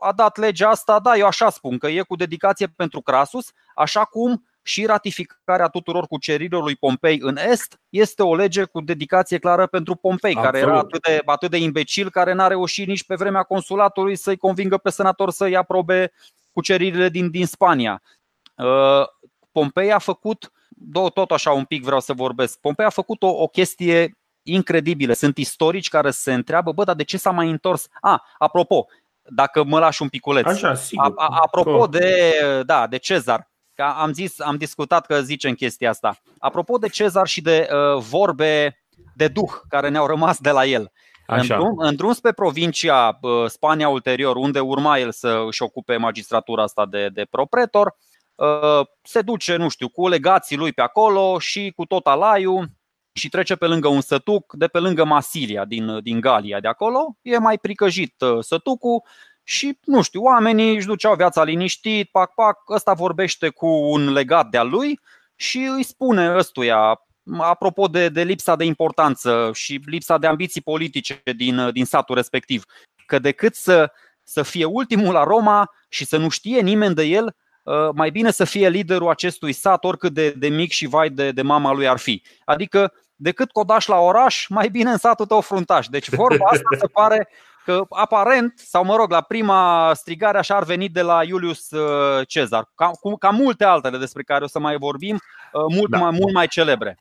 a dat legea asta, da, eu așa spun, că e cu dedicație pentru Crasus, așa cum și ratificarea tuturor cuceririlor lui Pompei în Est este o lege cu dedicație clară pentru Pompei, Absolut. care era atât de, atât de imbecil, care n-a reușit nici pe vremea consulatului să-i convingă pe senator să-i aprobe cuceririle din, din Spania. Uh, Pompei a făcut, tot așa un pic vreau să vorbesc, Pompei a făcut o, o chestie incredibilă. Sunt istorici care se întreabă, bă, dar de ce s-a mai întors? A, ah, apropo, dacă mă lași un piculeț. Așa, sigur. A, a, apropo de, da, de Cezar, că am zis, am discutat că zicem chestia asta. Apropo de Cezar și de uh, vorbe de duh care ne-au rămas de la el. Așa. În, drum, în drum spre provincia uh, Spania ulterior, unde urma el să își ocupe magistratura asta de, de propretor, uh, se duce, nu știu, cu legații lui pe acolo și cu tot alaiul și trece pe lângă un sătuc de pe lângă Masilia din, din Galia de acolo. E mai pricăjit uh, sătucul și, nu știu, oamenii își duceau viața liniștit, pac, pac, ăsta vorbește cu un legat de-a lui și îi spune ăstuia, apropo de, de lipsa de importanță și lipsa de ambiții politice din, din satul respectiv, că decât să, să fie ultimul la Roma și să nu știe nimeni de el, uh, mai bine să fie liderul acestui sat, oricât de, de mic și vai de, de mama lui ar fi. Adică decât codaș la oraș, mai bine în satul tău fruntaș. Deci vorba asta se pare că aparent, sau mă rog, la prima strigare așa ar veni de la Iulius uh, Cezar, ca, ca multe altele despre care o să mai vorbim, uh, mult, da. mai, mult mai celebre.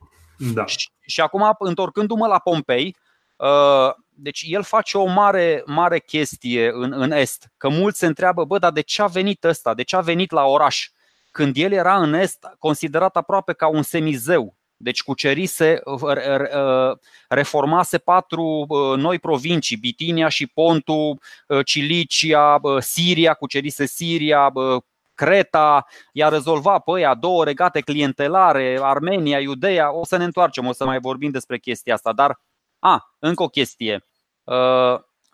Da. Și, și acum, întorcându-mă la Pompei, uh, deci el face o mare, mare chestie în, în Est, că mulți se întreabă, bă, dar de ce a venit ăsta, de ce a venit la oraș? Când el era în Est, considerat aproape ca un semizeu, deci cucerise, uh, uh, reformase patru uh, noi provincii, Bitinia și Pontul, Cilicia, Siria, cucerise Siria, Creta, i-a rezolvat pe ăia două regate clientelare, Armenia, Iudeea. O să ne întoarcem, o să mai vorbim despre chestia asta. Dar, a, încă o chestie.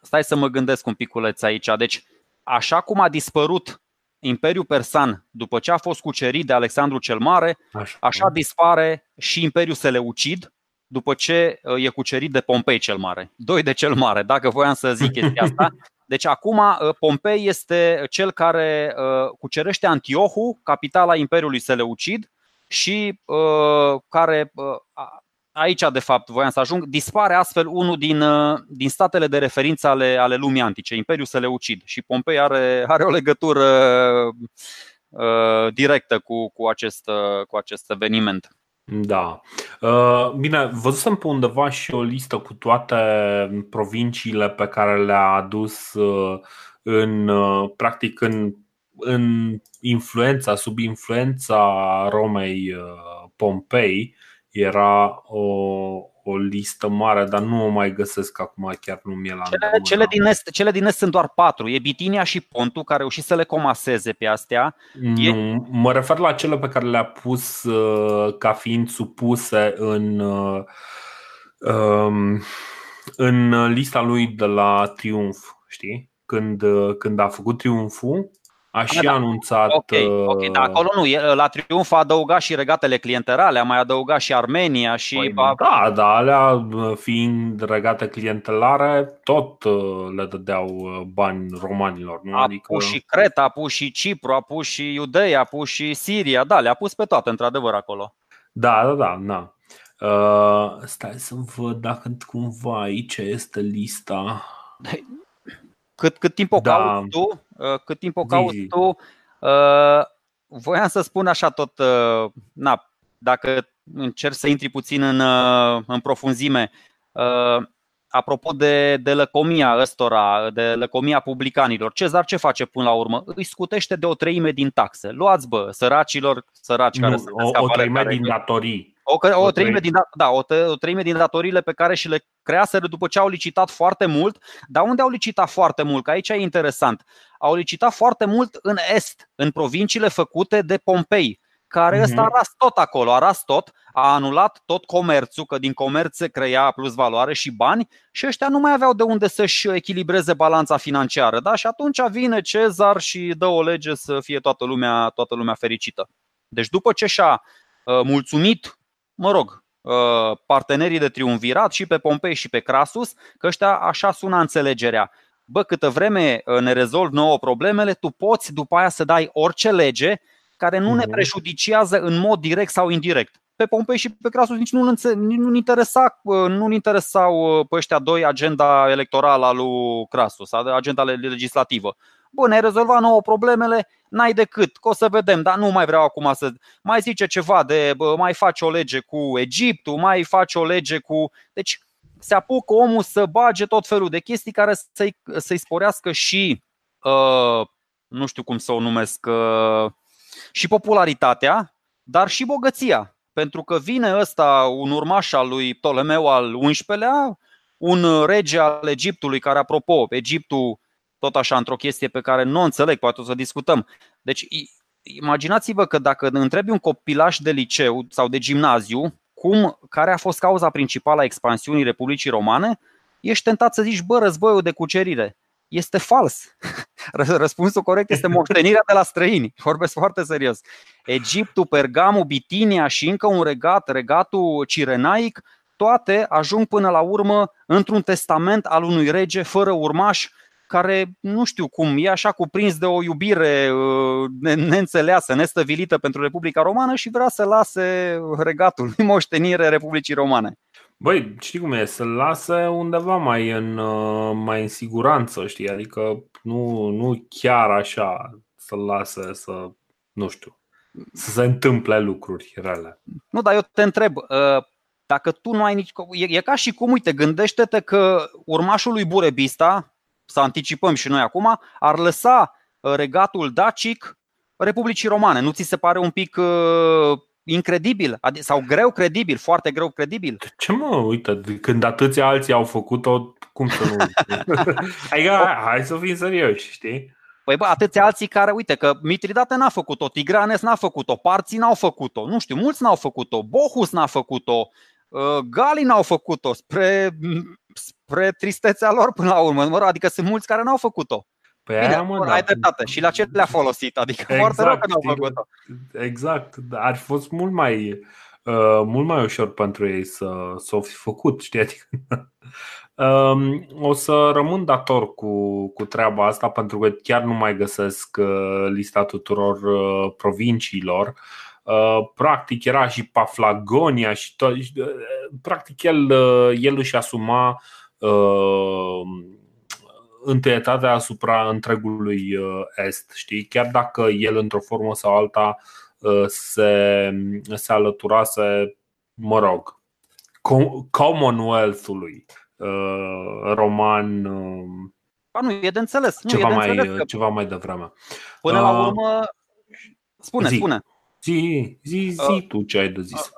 Stai să mă gândesc un piculeț aici. Deci, așa cum a dispărut Imperiul Persan, după ce a fost cucerit de Alexandru cel Mare, așa, așa dispare și Imperiul Seleucid, după ce uh, e cucerit de Pompei cel Mare. Doi de cel Mare, dacă voiam să zic chestia asta. Deci acum uh, Pompei este cel care uh, cucerește Antiohul, capitala Imperiului Seleucid, și care aici de fapt voiam să ajung, dispare astfel unul din, uh, din statele de referință ale, ale lumii antice, Imperiul Seleucid. Și Pompei are, are o legătură uh, directă cu, cu, acest, uh, cu acest eveniment. Da. Uh, bine, văzusem pe undeva și o listă cu toate provinciile pe care le-a adus în, practic, în, în influența, sub influența Romei Pompei era o, o listă mare, dar nu o mai găsesc acum, chiar nu mi-e la cele, cele, din est, cele din est sunt doar patru. E Bitinia și Pontul, care au reușit să le comaseze pe astea. Nu, e... mă refer la cele pe care le-a pus uh, ca fiind supuse în, uh, um, în lista lui de la Triumf, știi? Când, uh, când a făcut triumful, aș și da, anunțat. Ok, ok, dar acolo nu. La Triumf a adăugat și regatele clienterale, a mai adăugat și Armenia și. Păi, da, da, alea fiind regate clientelare, tot uh, le dădeau uh, bani romanilor. Nu? A adică... pus și Creta, a pus și Cipru, a pus și Iudeia, a pus și Siria, da, le-a pus pe toate, într-adevăr, acolo. Da, da, da, da. Uh, stai să văd dacă cumva aici este lista. Cât, cât timp o da. cauți tu, uh, cât timp o cauți tu, uh, voiam să spun așa tot, uh, na, dacă încerc să intri puțin în, uh, în profunzime, uh, apropo de, de lăcomia ăstora, de lăcomia publicanilor, Cezar ce face până la urmă? Îi scutește de o treime din taxe. Luați bă, săracilor, săraci nu, care sunt o, o treime care din datorii. O, o, o, treime din, da, da, o, o treime din datoriile pe care și le creaseră după ce au licitat foarte mult. Dar unde au licitat foarte mult? Că aici e interesant. Au licitat foarte mult în est, în provinciile făcute de Pompei care ăsta a mhm. ras tot acolo, a ras tot, a anulat tot comerțul, că din comerț se crea plus valoare și bani și ăștia nu mai aveau de unde să-și echilibreze balanța financiară. Da? Și atunci vine Cezar și dă o lege să fie toată lumea, toată lumea fericită. Deci după ce și-a uh, mulțumit, mă rog, uh, partenerii de triumvirat și pe Pompei și pe Crasus, că ăștia așa sună înțelegerea. Bă, câtă vreme uh, ne rezolv nouă problemele, tu poți după aia să dai orice lege care nu ne mhm. prejudiciază în mod direct sau indirect. Pe Pompei și pe Crasus nici nu, nu interesa, nu interesau uh, pe ăștia doi agenda electorală a lui Crasus, agenda legislativă. Bun, ai rezolvat nouă problemele, n-ai decât, că o să vedem, dar nu mai vreau acum să mai zice ceva de mai face o lege cu Egiptul, mai face o lege cu. Deci se apucă omul să bage tot felul de chestii care să-i, să-i sporească și, uh, nu știu cum să o numesc, uh, și popularitatea, dar și bogăția. Pentru că vine ăsta un urmaș al lui Ptolemeu al XI-lea, un rege al Egiptului, care, apropo, Egiptul, tot așa, într-o chestie pe care nu o înțeleg, poate o să discutăm. Deci, imaginați-vă că dacă întrebi un copilaș de liceu sau de gimnaziu, cum, care a fost cauza principală a expansiunii Republicii Romane, ești tentat să zici, bă, războiul de cucerire este fals. Răspunsul corect este moștenirea de la străini. Vorbesc foarte serios. Egiptul, Pergamul, Bitinia și încă un regat, regatul cirenaic, toate ajung până la urmă într-un testament al unui rege fără urmaș care, nu știu cum, e așa cuprins de o iubire uh, neînțeleasă, nestăvilită pentru Republica Romană și vrea să lase regatul moștenire Republicii Romane. Băi, știi cum e, să lasă undeva mai în, uh, mai în siguranță, știi? Adică nu, nu chiar așa să lasă să, nu știu, să se întâmple lucruri rele. Nu, dar eu te întreb, uh, dacă tu nu ai nici. E, e ca și cum, uite, gândește-te că urmașul lui Burebista, să anticipăm și noi acum, ar lăsa uh, regatul dacic Republicii Romane. Nu ți se pare un pic incredibil sau greu credibil, foarte greu credibil. Ce mă, uite, când atâția alții au făcut-o, cum să nu? adică, hai să fim serioși, știi? Păi bă, atâția alții care, uite că Mitridate n-a făcut-o, Tigranes n-a făcut-o, Parții n-au făcut-o, nu știu, mulți n-au făcut-o, Bohus n-a făcut-o, uh, Galii n-au făcut-o, spre, spre tristețea lor până la urmă, adică sunt mulți care n-au făcut-o. Păi Bine, aia, mă, ai da. dreptate. Și la ce le-a folosit? Adică exact, foarte rău că n-au făcut-o. Exact. Ar fi fost mult mai, uh, mult mai ușor pentru ei să, să o fi făcut, știi? Adică, um, o să rămân dator cu, cu treaba asta pentru că chiar nu mai găsesc uh, lista tuturor uh, provinciilor. Uh, practic era și Paflagonia și tot. Uh, practic el, uh, el își asuma uh, întâietatea asupra întregului uh, Est, știi? Chiar dacă el într-o formă sau alta uh, se, se alăturase, mă rog, Commonwealth-ului uh, roman A, nu, e de înțeles. Nu, ceva, e de mai, înțeles că... ceva mai devreme. Până la urmă, spune, zi. spune. Zi, zi, zi tu ce ai de zis.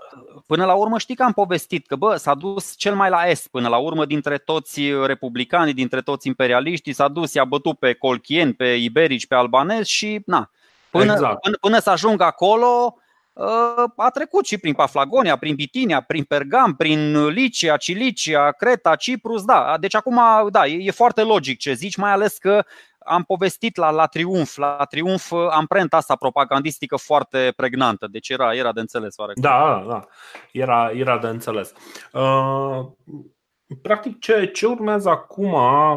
Până la urmă știi că am povestit că bă, s-a dus cel mai la est până la urmă dintre toți republicanii, dintre toți imperialiștii, s-a dus, i-a bătut pe colchieni, pe iberici, pe albanezi și na. Până, exact. până, până să ajungă acolo, ă, a trecut și prin Paflagonia, prin Bitinia, prin Pergam, prin Licia, Cilicia, Creta, Ciprus, da. Deci acum, da, e, e foarte logic ce zici, mai ales că am povestit la, la Triumf, la Triumf amprenta asta propagandistică foarte pregnantă, deci era, era de înțeles oarecum. Da, da, era, era de înțeles. Uh, practic ce, ce urmează acum,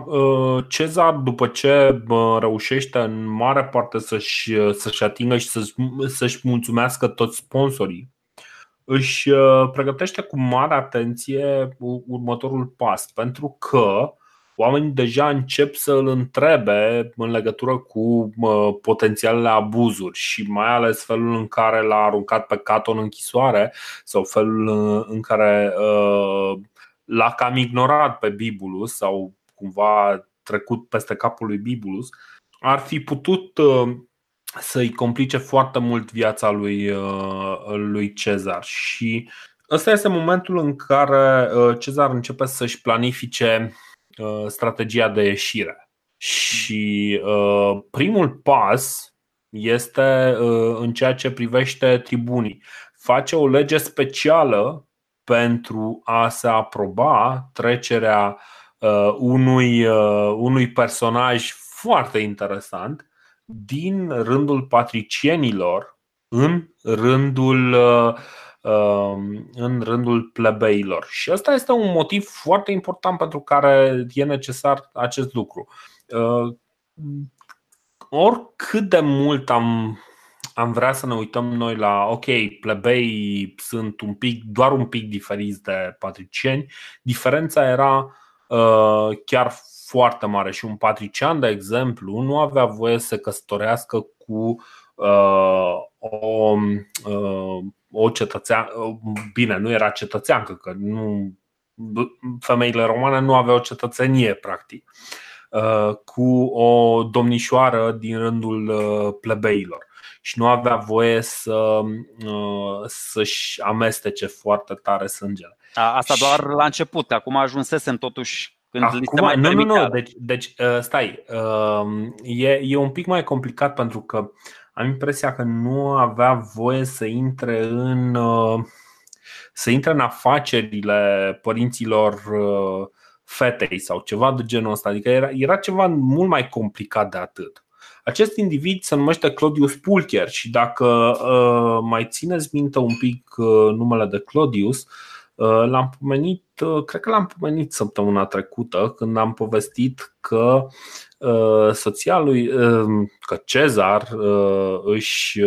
uh, Cezar după ce uh, reușește în mare parte să-și, să-și atingă și să-și, să-și mulțumească toți sponsorii, își uh, pregătește cu mare atenție următorul pas, pentru că oamenii deja încep să îl întrebe în legătură cu potențialele abuzuri și mai ales felul în care l-a aruncat pe Cato în închisoare sau felul în care l-a cam ignorat pe Bibulus sau cumva trecut peste capul lui Bibulus, ar fi putut să-i complice foarte mult viața lui, lui Cezar. Și ăsta este momentul în care Cezar începe să-și planifice Uh, strategia de ieșire. Și uh, primul pas este uh, în ceea ce privește tribunii. Face o lege specială pentru a se aproba trecerea unui, unui personaj foarte interesant din rândul patricienilor în rândul Um, în rândul plebeilor. Și ăsta este un motiv foarte important pentru care e necesar acest lucru. Uh, oricât de mult am, am vrea să ne uităm noi la, ok, plebei sunt un pic, doar un pic diferiți de patricieni, diferența era uh, chiar foarte mare și un patrician, de exemplu, nu avea voie să căsătorească cu uh, o uh, o cetățean, bine, nu era cetățeancă, că nu, femeile romane nu aveau cetățenie, practic, uh, cu o domnișoară din rândul uh, plebeilor. Și nu avea voie să, uh, să-și amestece foarte tare sângele. A, asta doar la început, acum ajunsesem totuși când Acum, li se mai nu, nu, nu, deci, deci stai, e, e un pic mai complicat pentru că am impresia că nu avea voie să intre în uh, să intre în afacerile părinților uh, fetei sau ceva de genul ăsta. Adică era, era ceva mult mai complicat de atât. Acest individ se numește Claudius Pulcher și dacă uh, mai țineți minte un pic uh, numele de Claudius, uh, l-am pomenit, uh, cred că l-am pomenit săptămâna trecută când am povestit că Uh, soția lui, uh, că Cezar uh, își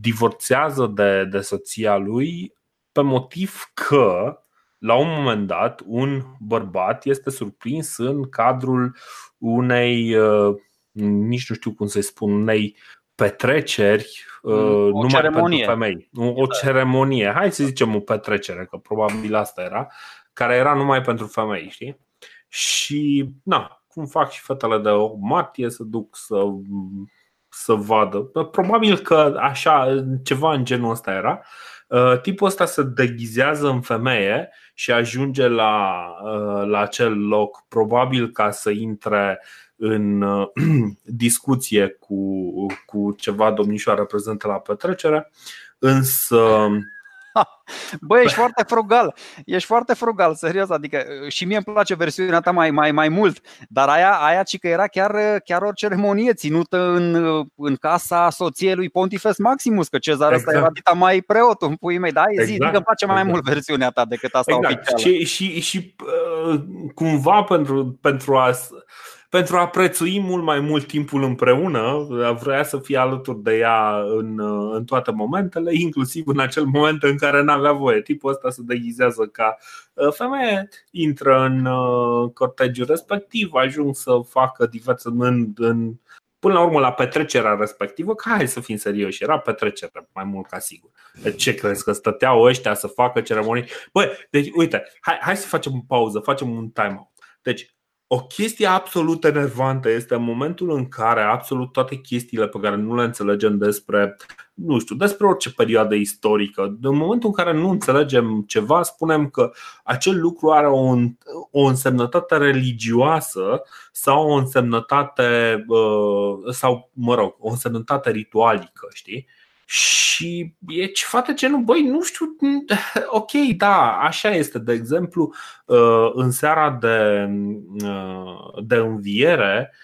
divorțează de, de soția lui pe motiv că la un moment dat un bărbat este surprins în cadrul unei nici nu știu cum să-i spun, unei petreceri o numai ceremonie. pentru femei. O ceremonie, hai să zicem o petrecere, că probabil asta era, care era numai pentru femei, știi? Și, na, cum fac și fetele de o martie să duc să, să vadă. Probabil că așa, ceva în genul ăsta era. Uh, tipul ăsta se deghizează în femeie și ajunge la, uh, la acel loc, probabil ca să intre în uh, discuție cu, cu ceva domnișoară prezentă la petrecere, însă Bă, ești foarte frugal. Ești foarte frugal, serios. Adică și mie îmi place versiunea ta mai, mai, mai mult. Dar aia, aia ci că era chiar, chiar o ceremonie ținută în, în casa soției lui Pontifex Maximus, că cezar exact. ăsta era dita mai preot în puii mei. Da, exact. zi, că îmi place mai exact. mult versiunea ta decât asta exact. oficială. Și, și, și uh, cumva pentru, pentru a pentru a prețui mult mai mult timpul împreună, vrea să fie alături de ea în, în toate momentele, inclusiv în acel moment în care n-avea voie. Tipul ăsta se deghizează ca uh, femeie, intră în uh, cortegiul respectiv, ajung să facă diverse în, în până la urmă la petrecerea respectivă, că hai să fim serioși, era petrecere mai mult ca sigur. De ce crezi că stăteau ăștia să facă ceremonii? Băi, deci uite, hai, hai să facem o pauză, facem un time-out. Deci, o chestie absolut enervantă este în momentul în care absolut toate chestiile pe care nu le înțelegem despre, nu știu, despre orice perioadă istorică, în momentul în care nu înțelegem ceva, spunem că acel lucru are o, o însemnătate religioasă sau o însemnătate, uh, sau, mă rog, o însemnătate ritualică, știi? Și e ceva de genul, băi, nu știu, ok, da, așa este. De exemplu, uh, în seara de, uh, de înviere,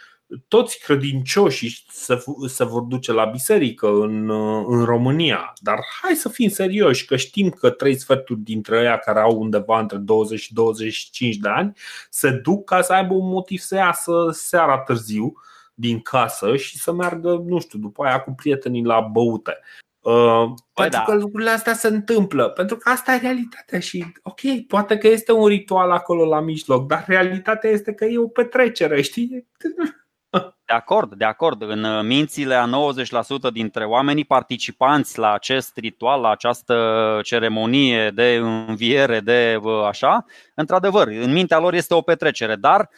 toți credincioșii se, se vor duce la biserică în, uh, în România. Dar hai să fim serioși, că știm că trei sferturi dintre ei care au undeva între 20 și 25 de ani se duc ca să aibă un motiv să iasă seara târziu din casă și să meargă, nu știu, după aia cu prietenii la băute. Uh, pentru da. că lucrurile astea se întâmplă. Pentru că asta e realitatea și, ok, poate că este un ritual acolo la mijloc, dar realitatea este că e o petrecere, știi? De acord, de acord. În mințile a 90% dintre oamenii participanți la acest ritual, la această ceremonie de înviere, de așa, într-adevăr, în mintea lor este o petrecere, dar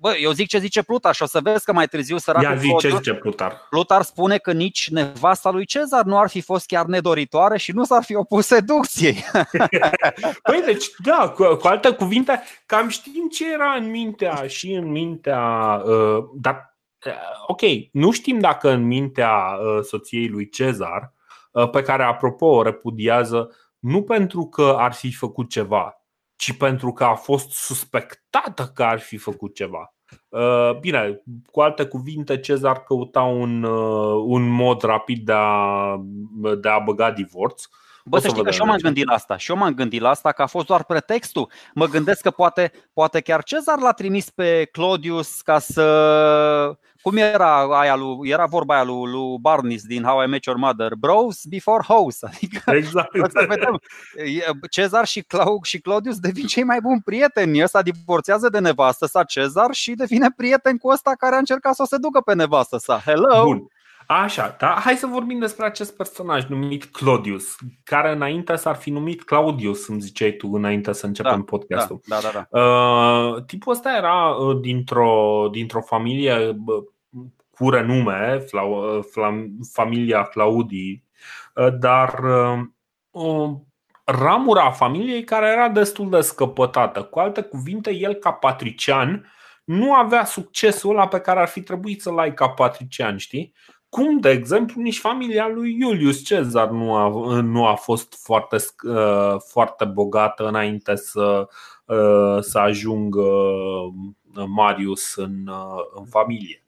Bă, eu zic ce zice Plutar și o să vezi că mai târziu săracul Ia zi, ce zice Plutar. Plutar spune că nici nevasta lui Cezar nu ar fi fost chiar nedoritoare și nu s-ar fi opus seducției. Păi deci, da, cu, cu alte cuvinte, cam știm ce era în mintea și în mintea, uh, dar uh, ok, nu știm dacă în mintea uh, soției lui Cezar, uh, pe care apropo o repudiază nu pentru că ar fi făcut ceva, ci pentru că a fost suspectată că ar fi făcut ceva. Uh, bine, cu alte cuvinte, Cezar căuta un, uh, un mod rapid de a, de a băga divorț. Bă, să știi că și eu m-am gândit la asta. Și eu m-am gândit la asta că a fost doar pretextul. Mă gândesc că poate, poate chiar Cezar l-a trimis pe Claudius ca să cum era aia lui, era vorba aia lui, lui Barnes din How I Met Your Mother, bros before hoes. Adică, exact. Să vedem. Cezar și, Clau, și Claudius devin cei mai buni prieteni. Ăsta divorțează de nevastă sa Cezar și devine prieten cu ăsta care a încercat să o seducă pe nevastă sa. Hello! Bun. Așa, da, hai să vorbim despre acest personaj numit Claudius, care înainte s-ar fi numit Claudius, îmi ziceai tu, înainte să începem da, podcastul. Da, da, da, da. Uh, tipul ăsta era uh, dintr-o, dintr-o familie uh, cu renume, fla, fla, familia Claudii, uh, dar uh, ramura familiei care era destul de scăpătată. Cu alte cuvinte, el ca patrician nu avea succesul ăla pe care ar fi trebuit să-l ai ca patrician, știi? Cum, de exemplu, nici familia lui Iulius Cezar nu a, nu a fost foarte, uh, foarte bogată înainte să, uh, să ajungă uh, Marius în, în familie.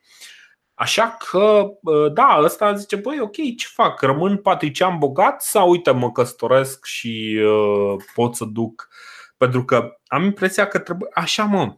Așa că, da, ăsta zice, băi, ok, ce fac? Rămân patrician bogat sau, uite, mă căsătoresc și uh, pot să duc? Pentru că am impresia că trebuie, așa mă,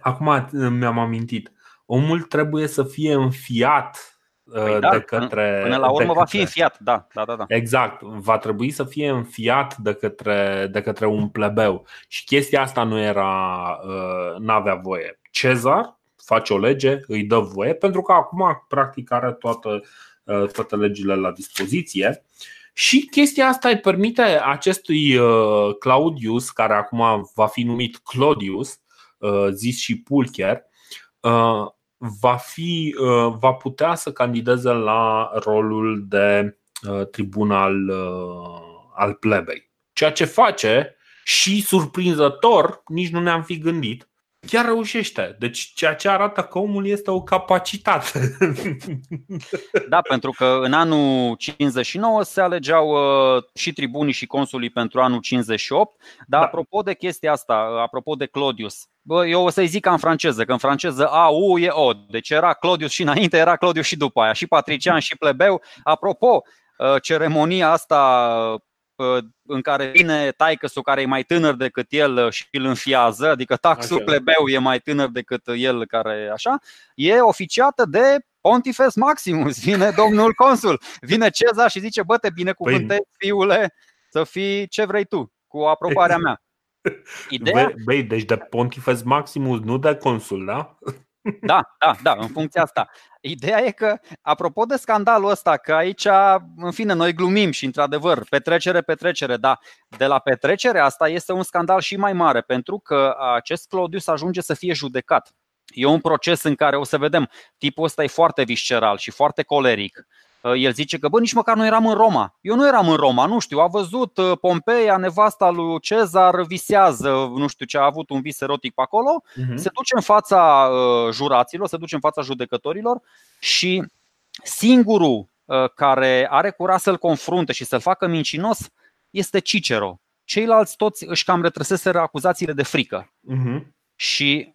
acum mi-am amintit, omul trebuie să fie înfiat Păi uh, da, de către. Până la urmă către, va fi înfiat, da, da, da, da. Exact, va trebui să fie înfiat de către, de către un plebeu. Și chestia asta nu era, uh, n-avea voie. Cezar face o lege, îi dă voie, pentru că acum practic are toată, uh, toate legile la dispoziție. Și chestia asta îi permite acestui Claudius, care acum va fi numit Claudius, zis și Pulcher, va, fi, uh, va putea să candideze la rolul de uh, tribun al, uh, al plebei. Ceea ce face și surprinzător, nici nu ne-am fi gândit, chiar reușește. Deci ceea ce arată că omul este o capacitate. Da, pentru că în anul 59 se alegeau uh, și tribunii și consulii pentru anul 58. Dar da. apropo de chestia asta, apropo de Claudius, bă, eu o să-i zic ca în franceză, că în franceză A, U e O. Deci era Claudius și înainte, era Claudius și după aia, și patrician și plebeu. Apropo, uh, ceremonia asta în care vine taică care e mai tânăr decât el și îl înfiază, adică taxul așa. plebeu e mai tânăr decât el care așa, e oficiată de Pontifex Maximus, vine domnul consul, vine Cezar și zice, bă, te binecuvântezi, păi... fiule, să fii ce vrei tu, cu aprobarea mea. Ideea... Băi, deci de Pontifex Maximus, nu de consul, da? Da, da, da, în funcția asta. Ideea e că, apropo de scandalul ăsta, că aici, în fine, noi glumim și, într-adevăr, petrecere, petrecere, dar de la petrecere asta este un scandal și mai mare, pentru că acest Claudius ajunge să fie judecat. E un proces în care o să vedem, tipul ăsta e foarte visceral și foarte coleric. Uh, el zice că, bă, nici măcar nu eram în Roma. Eu nu eram în Roma, nu știu, a văzut uh, Pompeia, nevasta lui Cezar, visează, nu știu ce, a avut un vis erotic pe acolo, uh-huh. se duce în fața uh, juraților, se duce în fața judecătorilor și singurul care are curaj să-l confrunte și să-l facă mincinos este Cicero. Ceilalți toți își cam retrăseseră acuzațiile de frică. Uh-huh. Și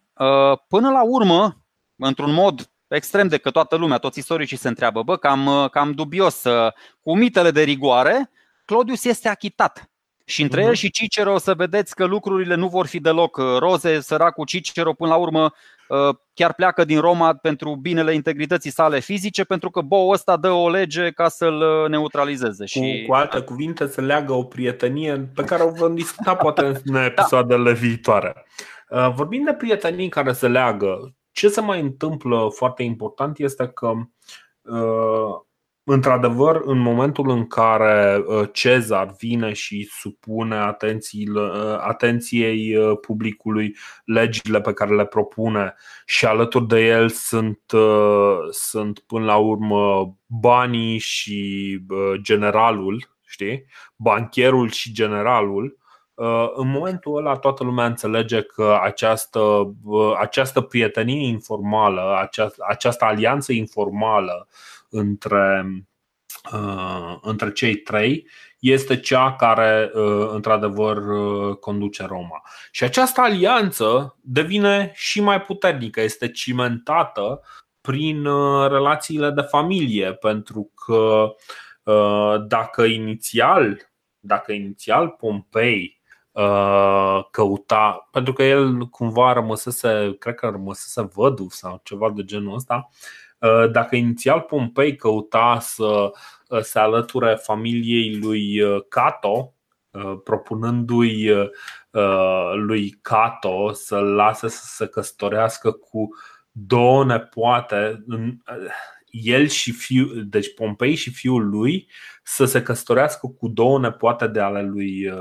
până la urmă, într-un mod extrem de că toată lumea, toți istoricii se întreabă, bă, cam, cam dubios, cu mitele de rigoare, Claudius este achitat. Și între uh-huh. el și Cicero o să vedeți că lucrurile nu vor fi deloc roze. Săracul Cicero până la urmă chiar pleacă din Roma pentru binele integrității sale fizice, pentru că boul ăsta dă o lege ca să-l neutralizeze. Cu, și... cu alte cuvinte, să leagă o prietenie pe care o vom discuta poate în da. episoadele da. viitoare. Vorbind de prietenii care se leagă, ce se mai întâmplă foarte important este că Într-adevăr, în momentul în care uh, Cezar vine și supune uh, atenției uh, publicului legile pe care le propune și alături de el sunt, sunt până la urmă banii și generalul, știi? Bancherul și generalul, în momentul ăla toată lumea înțelege că această, această prietenie informală, această, această alianță informală între, uh, între cei trei este cea care uh, într-adevăr uh, conduce Roma. Și această alianță devine și mai puternică, este cimentată prin relațiile de familie, pentru că dacă inițial, dacă inițial Pompei căuta, pentru că el cumva rămăsese, cred că rămăsese văduv sau ceva de genul ăsta, Uh, dacă inițial Pompei căuta să uh, se alăture familiei lui uh, Cato, propunându-i lui Cato să-l lase să se căsătorească cu două nepoate, el și fiul, deci Pompei și fiul lui să se căsătorească cu două nepoate de ale lui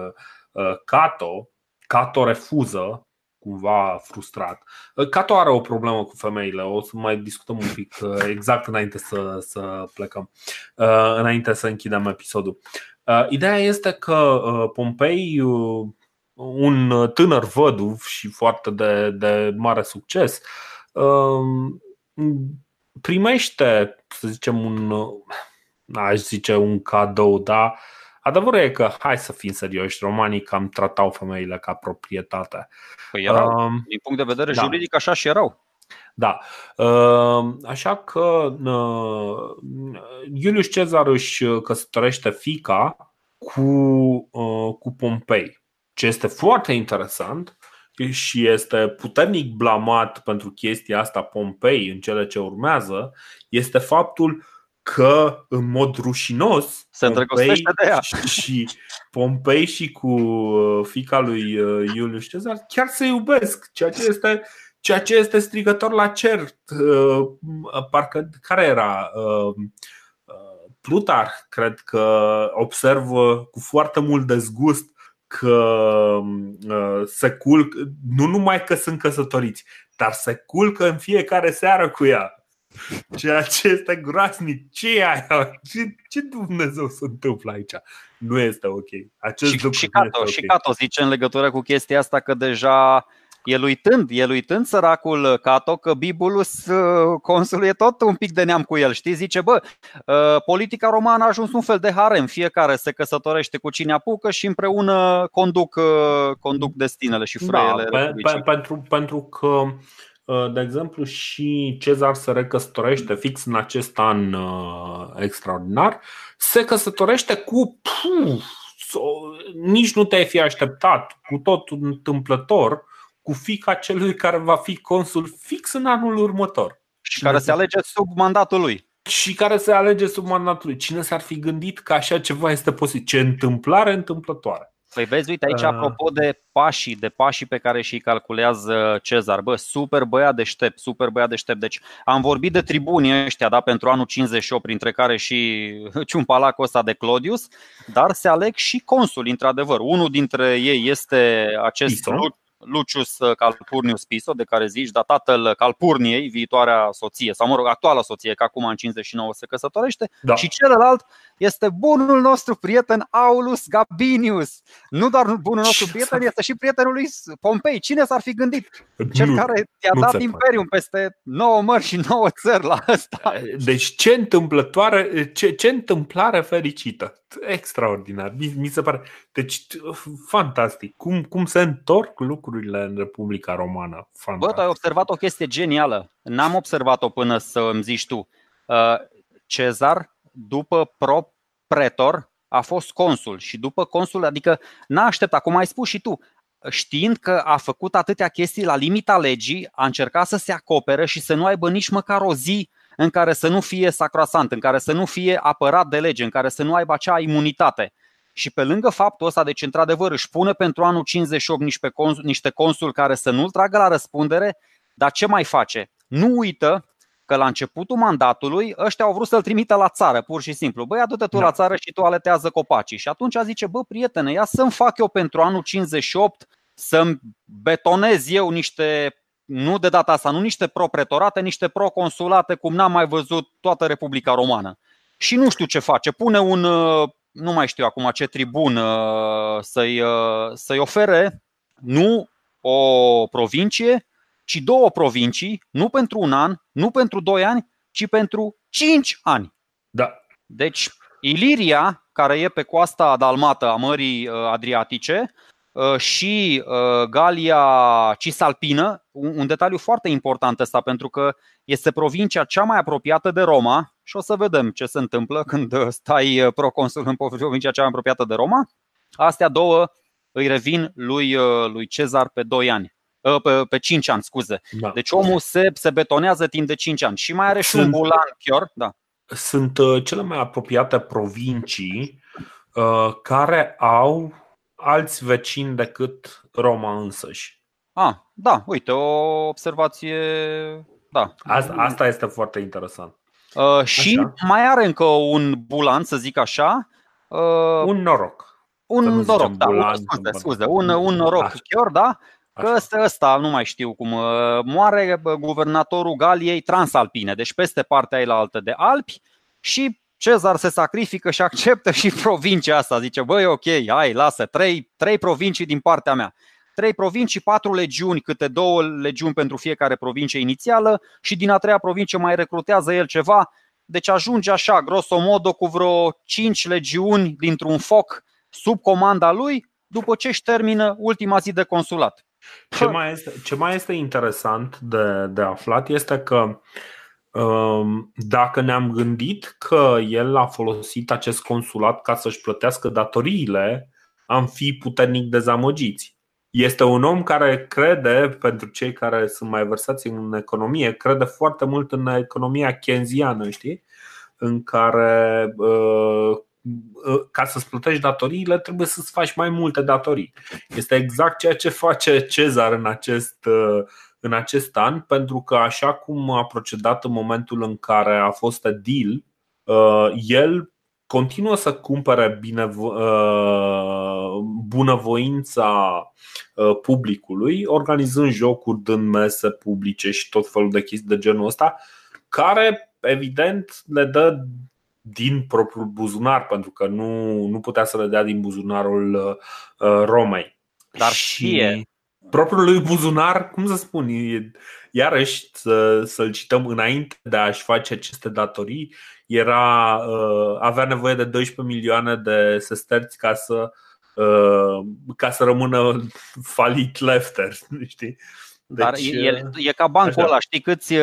Cato. Cato refuză cumva frustrat. Cato are o problemă cu femeile, o să mai discutăm un pic uh, exact înainte să, să plecăm, uh, înainte să închidem episodul. Uh, ideea este că Pompei, un tânăr văduv și foarte de, de mare succes, primește, să zicem, un, aș zice, un cadou, da? Adevărul e că, hai să fim serioși, romanii cam tratau femeile ca proprietate. Păi erau, uh, din punct de vedere da. juridic, așa și erau. Da. Uh, așa că uh, Iulius Cezar își căsătorește fica cu, uh, cu Pompei, ce este foarte interesant și este puternic blamat pentru chestia asta Pompei în cele ce urmează, este faptul că în mod rușinos se Pompei de ea. și Pompei și cu uh, fica lui uh, Iulius Cezar chiar se iubesc, ceea ce este ceea ce este strigător la cer. Uh, parcă care era Plutar, cred că observă cu foarte mult dezgust că se culc, nu numai că sunt căsătoriți, dar se culcă în fiecare seară cu ea. Ceea ce este groaznic. Ce e aia? Ce, ce Dumnezeu se întâmplă aici? Nu este ok. Acest și, lucru și, Cato, okay. și Cato zice în legătură cu chestia asta că deja el uitând, el uitând săracul Cato că Bibulus, uh, consul, e tot un pic de neam cu el, știi? Zice, bă, uh, politica romană a ajuns un fel de harem, fiecare se căsătorește cu cine apucă și împreună conduc, uh, conduc destinele și frâiele. Da, pe, pe, pentru, pentru că Uh, de exemplu, și Cezar se recăsătorește fix în acest an uh, extraordinar. Se căsătorește cu. Puf, nici nu te-ai fi așteptat, cu tot întâmplător, cu fica celui care va fi consul fix în anul următor. Și care se alege sub mandatul lui. Și care se alege sub mandatul lui. Cine s-ar fi gândit că așa ceva este posibil? Ce întâmplare întâmplătoare. Păi vezi, uite aici, uh. apropo de pașii, de pașii pe care și calculează Cezar, bă, super băiat deștept, super băiat deștept. Deci am vorbit de tribunii ăștia, da, pentru anul 58, printre care și ciumpalacul ăsta de Clodius, dar se aleg și consul, într-adevăr. Unul dintre ei este acest Ison. Lucius uh, Calpurnius Piso, de care zici, dar tatăl Calpurniei, viitoarea soție, sau mă rog, actuala soție, că acum în 59 se căsătorește, da. și celălalt este bunul nostru prieten Aulus Gabinius. Nu doar bunul nostru prieten, este și prietenul lui Pompei. Cine s-ar fi gândit? Cel nu, care i-a dat imperium peste 9 mări și 9 țări la asta. Deci ce întâmplătoare, ce, ce întâmplare fericită. Extraordinar. Mi, mi se pare. Deci fantastic. Cum, cum se întorc lucrurile în Republica Romană. Fantastic. Bă, tu ai observat o chestie genială. N-am observat-o până să îmi zici tu. Uh, Cezar după pro pretor, a fost consul și după consul, adică n-a așteptat, cum ai spus și tu, știind că a făcut atâtea chestii la limita legii, a încercat să se acopere și să nu aibă nici măcar o zi în care să nu fie sacrosant, în care să nu fie apărat de lege, în care să nu aibă acea imunitate. Și pe lângă faptul ăsta, deci într-adevăr își pune pentru anul 58 niște consuli, niște consuli care să nu-l tragă la răspundere, dar ce mai face? Nu uită că la începutul mandatului ăștia au vrut să-l trimită la țară, pur și simplu. Băi, adu-te tu da. la țară și tu aletează copacii. Și atunci zice, bă, prietene, ia să-mi fac eu pentru anul 58 să-mi betonez eu niște, nu de data asta, nu niște pro-pretorate, niște pro-consulate, cum n-am mai văzut toată Republica Romană. Și nu știu ce face. Pune un, nu mai știu acum ce tribun să-i, să-i ofere, nu o provincie, ci două provincii, nu pentru un an, nu pentru doi ani, ci pentru cinci ani. Da. Deci, Iliria, care e pe coasta dalmată a Mării uh, Adriatice, uh, și uh, Galia Cisalpină, un detaliu foarte important ăsta, pentru că este provincia cea mai apropiată de Roma și o să vedem ce se întâmplă când stai proconsul în provincia cea mai apropiată de Roma. Astea două îi revin lui, lui Cezar pe 2 ani. Ă, pe, pe 5 ani, scuze. Da. Deci omul se, se betonează timp de 5 ani și mai are și un bulan chiar. Da. Sunt uh, cele mai apropiate provincii uh, care au alți vecini decât Roma însăși. Ah, da, uite, o observație. Da. Asta, asta este foarte interesant. Uh, și așa. mai are încă un bulan, să zic așa. Uh, un noroc. Un noroc, da, bulan, scuze, scuze, un, un noroc chiar, da, Că ăsta, ăsta, nu mai știu cum, uh, moare guvernatorul Galiei transalpine, deci peste partea aia altă de Alpi și Cezar se sacrifică și acceptă și provincia asta. Zice, băi, ok, hai, lasă, trei, trei provincii din partea mea. Trei provincii, patru legiuni, câte două legiuni pentru fiecare provincie inițială și din a treia provincie mai recrutează el ceva. Deci ajunge așa, grosomodo, cu vreo cinci legiuni dintr-un foc sub comanda lui, după ce își termină ultima zi de consulat. Ce mai este, ce mai este interesant de, de aflat este că um, dacă ne-am gândit că el a folosit acest consulat ca să-și plătească datoriile, am fi puternic dezamăgiți. Este un om care crede, pentru cei care sunt mai versați în economie, crede foarte mult în economia kenziană, știi? În care uh, ca să-ți plătești datoriile, trebuie să-ți faci mai multe datorii. Este exact ceea ce face Cezar în acest, în acest an, pentru că așa cum a procedat în momentul în care a fost deal, el continuă să cumpere bine, bunăvoința publicului, organizând jocuri, dând mese publice și tot felul de chestii de genul ăsta, care evident le dă din propriul buzunar, pentru că nu, nu putea să le dea din buzunarul uh, Romei. Dar și propriul lui buzunar, cum să spun, e, iarăși să, să-l cităm înainte de a-și face aceste datorii, era, uh, avea nevoie de 12 milioane de sesterți ca să, uh, ca să rămână falit lefter, știi? Deci, Dar e, e ca bancul așa. ăla, știi câți,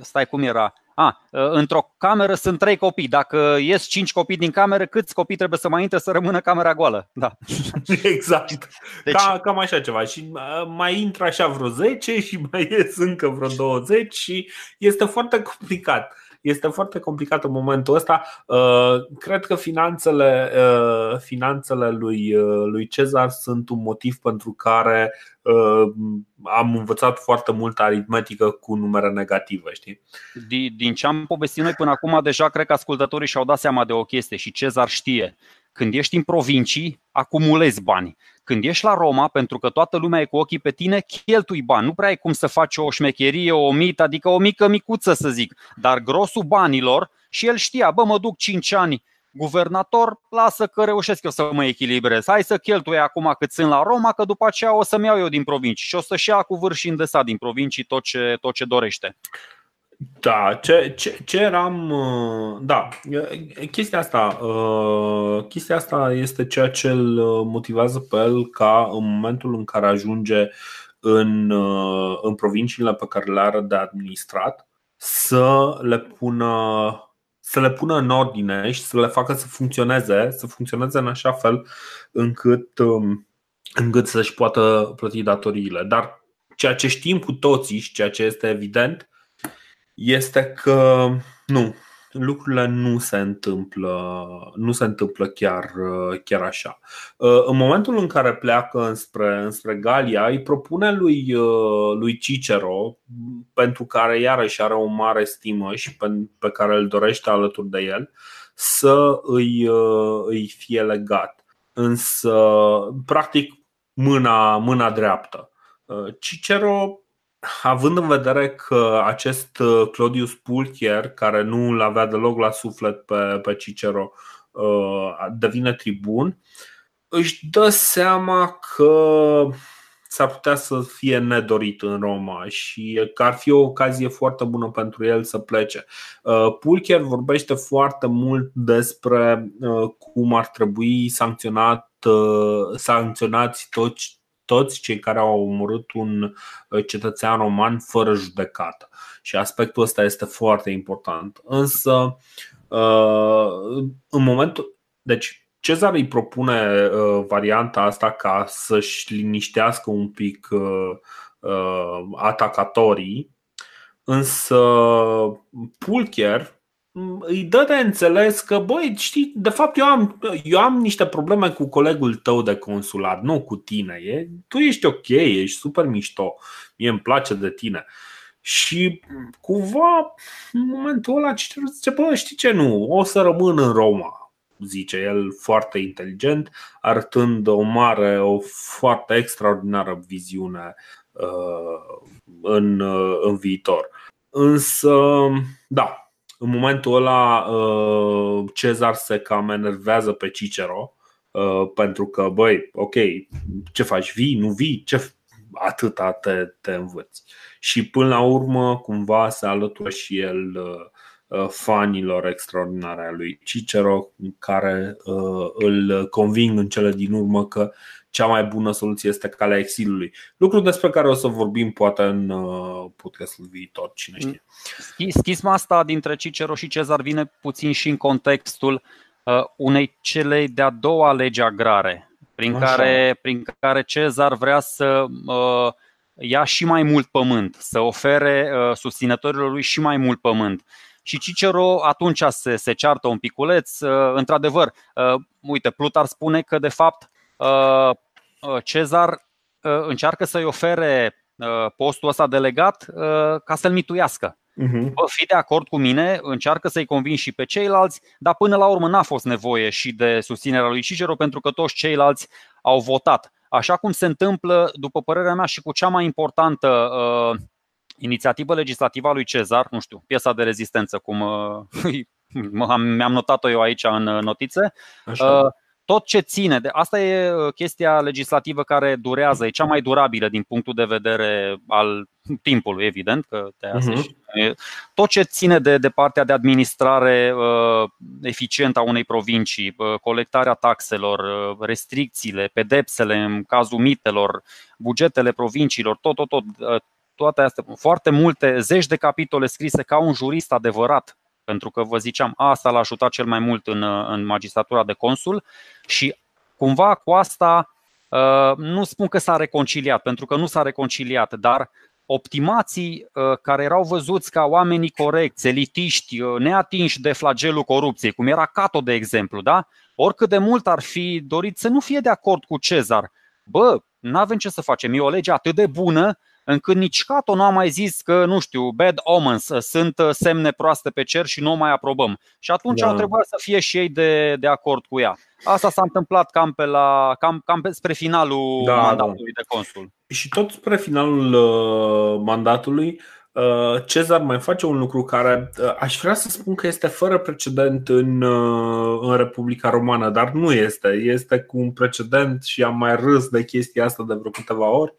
stai cum era, a, ă, într-o cameră sunt trei copii. Dacă ies cinci copii din cameră, câți copii trebuie să mai intre să rămână camera goală? Da. Exact. Deci... Ca, cam așa ceva. Și mai intră așa vreo 10 și mai ies încă vreo 20 și este foarte complicat este foarte complicat în momentul ăsta. Uh, cred că finanțele, uh, finanțele lui, uh, lui Cezar sunt un motiv pentru care am învățat foarte mult aritmetică cu numere negative. Știi? Din ce am povestit noi până acum, deja cred că ascultătorii și-au dat seama de o chestie și Cezar știe. Când ești în provincii, acumulezi bani. Când ești la Roma, pentru că toată lumea e cu ochii pe tine, cheltui bani. Nu prea ai cum să faci o șmecherie, o mită, adică o mică micuță să zic. Dar grosul banilor, și el știa, bă, mă duc 5 ani guvernator, lasă că reușesc eu să mă echilibrez. Hai să cheltui acum cât sunt la Roma, că după aceea o să-mi iau eu din provincii și o să-și ia cu vârf și îndesat din provincii tot ce, tot ce dorește. Da, ce, ce, ce eram. Uh, da, chestia asta, uh, chestia asta este ceea ce îl motivează pe el ca în momentul în care ajunge în, uh, în provinciile pe care le are de administrat să le pună să le pună în ordine și să le facă să funcționeze, să funcționeze în așa fel încât, um, încât să-și poată plăti datoriile. Dar ceea ce știm cu toții și ceea ce este evident este că nu, lucrurile nu se întâmplă, nu se întâmplă chiar, chiar așa. În momentul în care pleacă înspre, înspre Galia, îi propune lui, lui Cicero, pentru care iarăși are o mare stimă și pe, pe care îl dorește alături de el, să îi, îi fie legat. Însă, practic, mâna, mâna dreaptă. Cicero având în vedere că acest uh, Claudius Pulcher, care nu îl avea deloc la suflet pe, pe Cicero, uh, devine tribun, își dă seama că s-ar putea să fie nedorit în Roma și că ar fi o ocazie foarte bună pentru el să plece. Uh, Pulcher vorbește foarte mult despre cum ar trebui sancționat, sancționați toți toți cei care au omorât un uh, cetățean roman fără judecată. Și aspectul ăsta este foarte important. Însă, uh, în momentul. Deci, Cezar îi propune uh, varianta asta ca să-și liniștească un pic atacatorii, însă Pulcher îi dă de înțeles că, băi, știi, de fapt eu am, eu am niște probleme cu colegul tău de consulat, nu cu tine. E, tu ești ok, ești super mișto, mie îmi place de tine. Și cumva, în momentul ăla, zice, bă, știi ce nu, o să rămân în Roma, zice el foarte inteligent, arătând o mare, o foarte extraordinară viziune uh, în, uh, în viitor. Însă, da, în momentul ăla uh, Cezar se cam enervează pe Cicero uh, pentru că, băi, ok, ce faci, vii, nu vii, ce atâta te, te învăți. Și până la urmă, cumva se alătură și el uh, fanilor extraordinare a lui Cicero, care îl conving în cele din urmă că cea mai bună soluție este calea exilului. Lucru despre care o să vorbim poate în uh, podcastul viitor, cine știe. Schisma asta dintre Cicero și Cezar vine puțin și în contextul uh, unei celei de-a doua legi agrare, prin care, prin care Cezar vrea să uh, ia și mai mult pământ, să ofere susținătorilor lui și mai mult pământ. Și Cicero atunci se, se ceartă un piculeț. Într-adevăr, uite, Plutar spune că de fapt Uh, uh, Cezar uh, încearcă să-i ofere postul ăsta delegat ca să-l mituiască. Uh-huh. Bă, fi de acord cu mine, încearcă să-i convin și pe ceilalți, dar până la urmă n-a fost nevoie și de susținerea lui Cicero pentru că toți ceilalți au votat. Așa cum se întâmplă, după părerea mea, și cu cea mai importantă uh, inițiativă legislativă a lui Cezar, nu știu, piesa de rezistență, cum uh, mi-am notat-o eu aici în notițe. Așa. Uh, tot ce ține de. Asta e uh, chestia legislativă care durează, e cea mai durabilă din punctul de vedere al timpului, evident, că te uh-huh. Tot ce ține de, de partea de administrare uh, eficientă a unei provincii, uh, colectarea taxelor, uh, restricțiile, pedepsele în cazul mitelor, bugetele provinciilor, tot, tot, tot. Uh, toate astea, foarte multe, zeci de capitole scrise ca un jurist adevărat pentru că vă ziceam, asta l-a ajutat cel mai mult în, în magistratura de consul și cumva cu asta uh, nu spun că s-a reconciliat, pentru că nu s-a reconciliat, dar optimații uh, care erau văzuți ca oamenii corecți, elitiști, uh, neatinși de flagelul corupției, cum era Cato, de exemplu, da? oricât de mult ar fi dorit să nu fie de acord cu Cezar, bă, nu avem ce să facem, e o lege atât de bună încât nici Cato nu a mai zis că, nu știu, bad omens, sunt uh, semne proaste pe cer și nu mai aprobăm. Și atunci da. au trebuit să fie și ei de, de acord cu ea. Asta s-a întâmplat cam, pe la, cam, cam spre finalul da, mandatului da. de consul. Și tot spre finalul uh, mandatului, uh, Cezar mai face un lucru care uh, aș vrea să spun că este fără precedent în, în Republica Romană, dar nu este. Este cu un precedent și am mai râs de chestia asta de vreo câteva ori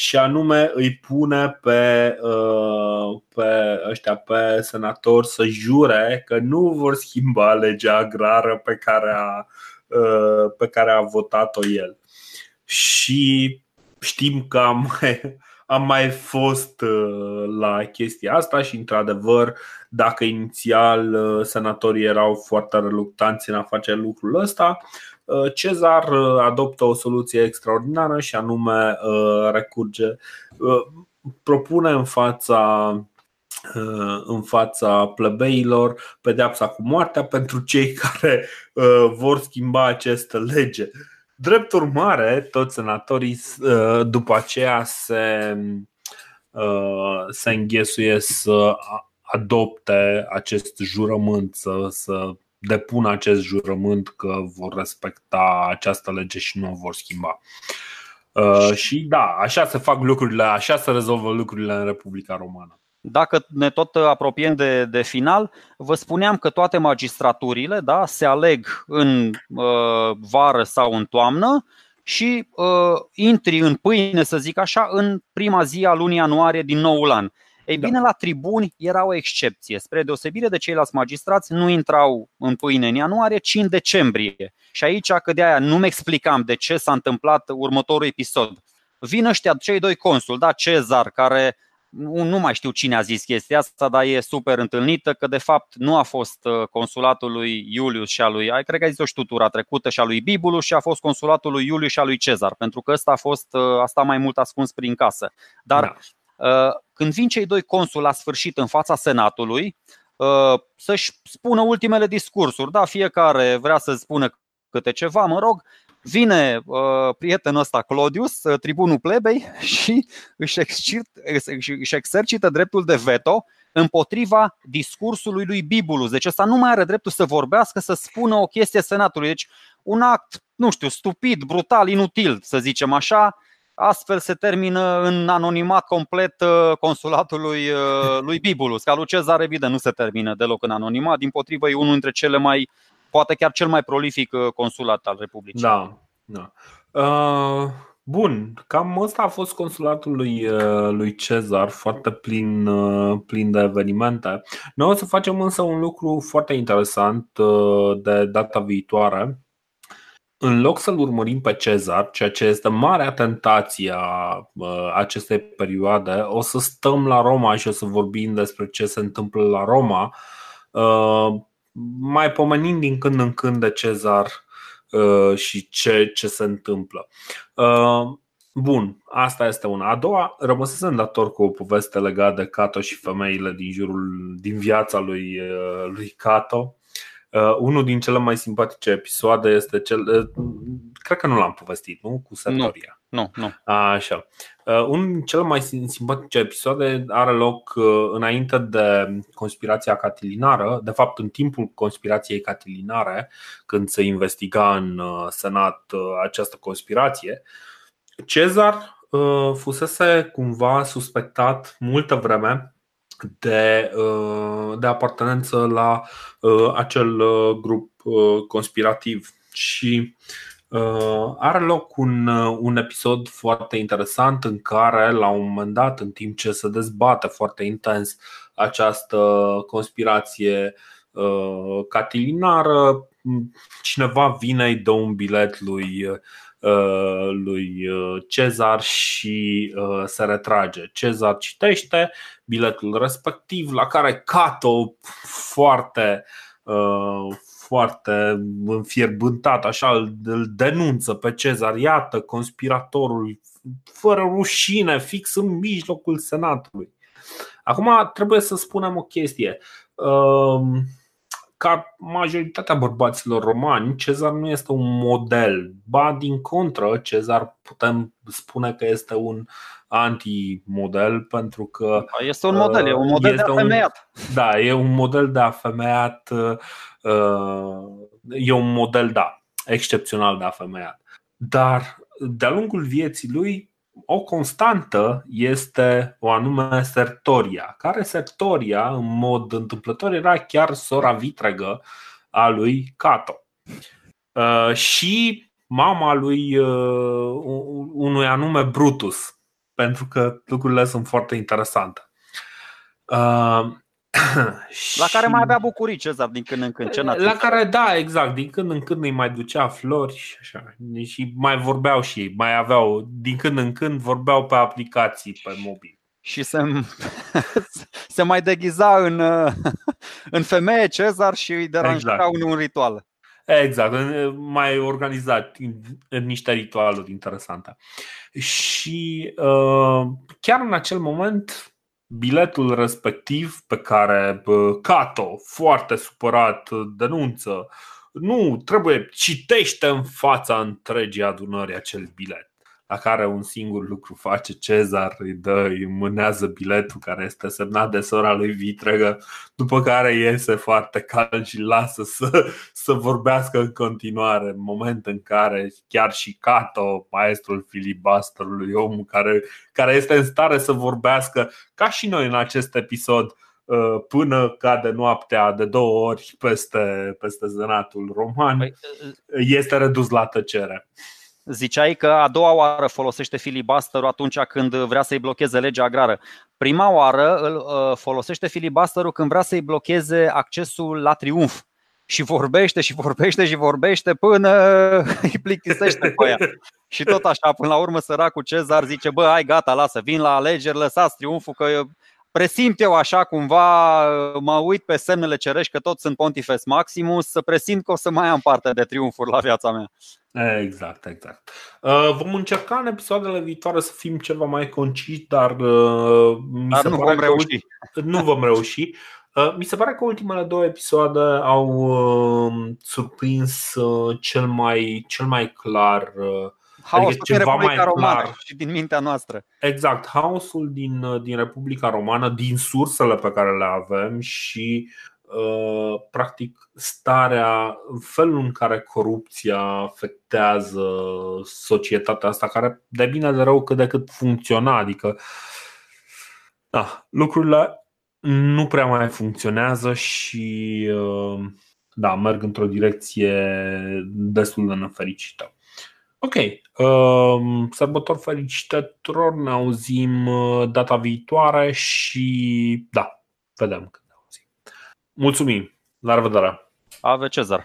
și anume îi pune pe, uh, pe ăștia, pe senatori să jure că nu vor schimba legea agrară pe care a, uh, pe care a votat-o el. Și știm că a mai, am mai fost la chestia asta și, într-adevăr, dacă inițial senatorii erau foarte reluctanți în a face lucrul ăsta, Cezar adoptă o soluție extraordinară și anume recurge, propune în fața Uh, în fața plebeilor pedeapsa cu moartea pentru cei care uh, vor schimba această lege. Drept urmare, toți senatorii uh, după aceea se, se înghesuie să adopte acest jurământ, să, să depună acest jurământ că vor respecta această lege și nu o vor schimba. și da, așa se fac lucrurile, așa se rezolvă lucrurile în Republica Romană. Dacă ne tot apropiem de, de final, vă spuneam că toate magistraturile da, se aleg în uh, vară sau în toamnă și uh, intri în pâine, să zic așa, în prima zi a lunii ianuarie din noul an. Ei da. bine, da. la tribuni era o excepție. Spre deosebire de ceilalți magistrați, nu intrau în pâine în ianuarie, ci în decembrie. Și aici, că de aia nu-mi explicam de ce s-a întâmplat următorul episod. Vin ăștia, cei doi consul, da, Cezar, care nu, nu mai știu cine a zis chestia asta, dar e super întâlnită că de fapt nu a fost uh, consulatul lui Iulius și a lui, cred că a zis-o și tutura trecută și a lui Bibulus și a fost consulatul lui Iulius și a lui Cezar, pentru că ăsta a fost uh, asta mai mult ascuns prin casă. Dar da. Uh, când vin cei doi consuli la sfârșit în fața senatului, să-și spună ultimele discursuri, da, fiecare vrea să spună câte ceva, mă rog, Vine uh, prietenul ăsta, Claudius, uh, tribunul plebei, și își, exercit, își exercită dreptul de veto împotriva discursului lui Bibulus. Deci ăsta nu mai are dreptul să vorbească, să spună o chestie senatului. Deci un act, nu știu, stupid, brutal, inutil, să zicem așa, Astfel se termină în anonimat complet uh, consulatul lui, uh, lui Bibulus. Ca lui Cezar, evident, nu se termină deloc în anonimat, din potrivă e unul dintre cele mai poate chiar cel mai prolific uh, consulat al Republicii. Da, da. Uh, bun, cam ăsta a fost consulatul lui, uh, lui Cezar, foarte plin, uh, plin de evenimente. Noi o să facem însă un lucru foarte interesant uh, de data viitoare. În loc să-l urmărim pe Cezar, ceea ce este marea tentație a acestei perioade, o să stăm la Roma și o să vorbim despre ce se întâmplă la Roma mai pomenind din când în când de Cezar uh, și ce, ce se întâmplă. Uh, bun, asta este una. A doua, rămăsesem dator cu o poveste legată de Cato și femeile din jurul, din viața lui, uh, lui Cato. Uh, unul din cele mai simpatice episoade este cel. Uh, cred că nu l-am povestit, nu? Cu Sertoria. Nu, nu. Așa. Uh, unul din cele mai simpatice episoade are loc uh, înainte de conspirația catilinară, de fapt în timpul conspirației catilinare, când se investiga în uh, Senat această conspirație. Cezar fusese cumva suspectat multă vreme de, de apartenență la acel grup conspirativ și Uh, are loc un, uh, un episod foarte interesant în care, la un moment dat, în timp ce se dezbate foarte intens această conspirație uh, catilinară, cineva vine, îi dă un bilet lui, lui Cezar și se retrage. Cezar citește biletul respectiv, la care Cato foarte foarte înfierbântat, așa îl denunță pe Cezar, iată conspiratorul fără rușine, fix în mijlocul senatului. Acum trebuie să spunem o chestie. Um, ca majoritatea bărbaților romani, Cezar nu este un model. Ba din contră, Cezar putem spune că este un anti-model pentru că este un model, e un model de afemeiat. Un, da, e un model de afemeiat Uh, e un model, da, excepțional de afemeiat. Dar de-a lungul vieții lui, o constantă este o anume Sertoria, care Sertoria, în mod întâmplător, era chiar sora vitregă a lui Cato. Uh, și mama lui uh, unui anume Brutus, pentru că lucrurile sunt foarte interesante. La care mai avea bucurii Cezar din când în când. Ce la care, da, exact, din când în când îi mai ducea flori și așa. Și mai vorbeau și ei, mai aveau, din când în când vorbeau pe aplicații pe mobil. Și se, se mai deghiza în, în femeie Cezar și îi deranja exact. un, un ritual. Exact, mai organizat în niște ritualuri interesante. Și uh, chiar în acel moment biletul respectiv pe care Cato, foarte supărat, denunță, nu, trebuie, citește în fața întregii adunări acel bilet la care un singur lucru face Cezar, îi dă, îi mânează biletul care este semnat de sora lui Vitregă, după care iese foarte cald și lasă să, să vorbească în continuare, în moment în care chiar și Cato, maestrul filibusterului, omul care, care este în stare să vorbească, ca și noi în acest episod, uh, până cade noaptea de două ori peste, peste zenatul roman, păi, uh, este redus la tăcere. Ziceai că a doua oară folosește filibusterul atunci când vrea să-i blocheze legea agrară. Prima oară îl uh, folosește filibusterul când vrea să-i blocheze accesul la triumf. Și vorbește și vorbește și vorbește până îi plictisește pe ea. Și tot așa, până la urmă, săracul Cezar zice: Bă, hai gata, lasă, vin la alegeri, lăsați triumful, că presimt eu așa cumva, mă uit pe semnele cerești că toți sunt Pontifex Maximus, să presimt că o să mai am parte de triumfuri la viața mea. Exact, exact. Uh, vom încerca în episoadele viitoare să fim ceva mai conciși, dar uh, mi dar se nu pare vom reuși. Că, nu vom reuși. Uh, mi se pare că ultimele două episoade au surprins cel mai, cel mai clar Haosul adică ceva mai clar și din mintea noastră. Exact, haosul din, din Republica Romană, din sursele pe care le avem și Uh, practic starea, felul în care corupția afectează societatea asta, care de bine de rău cât de cât funcționa, adică da, lucrurile nu prea mai funcționează și uh, da, merg într-o direcție destul de nefericită. Ok, uh, sărbători fericite tuturor, ne auzim data viitoare și da, vedem. Mulțumim! La revedere! Ave Cezar!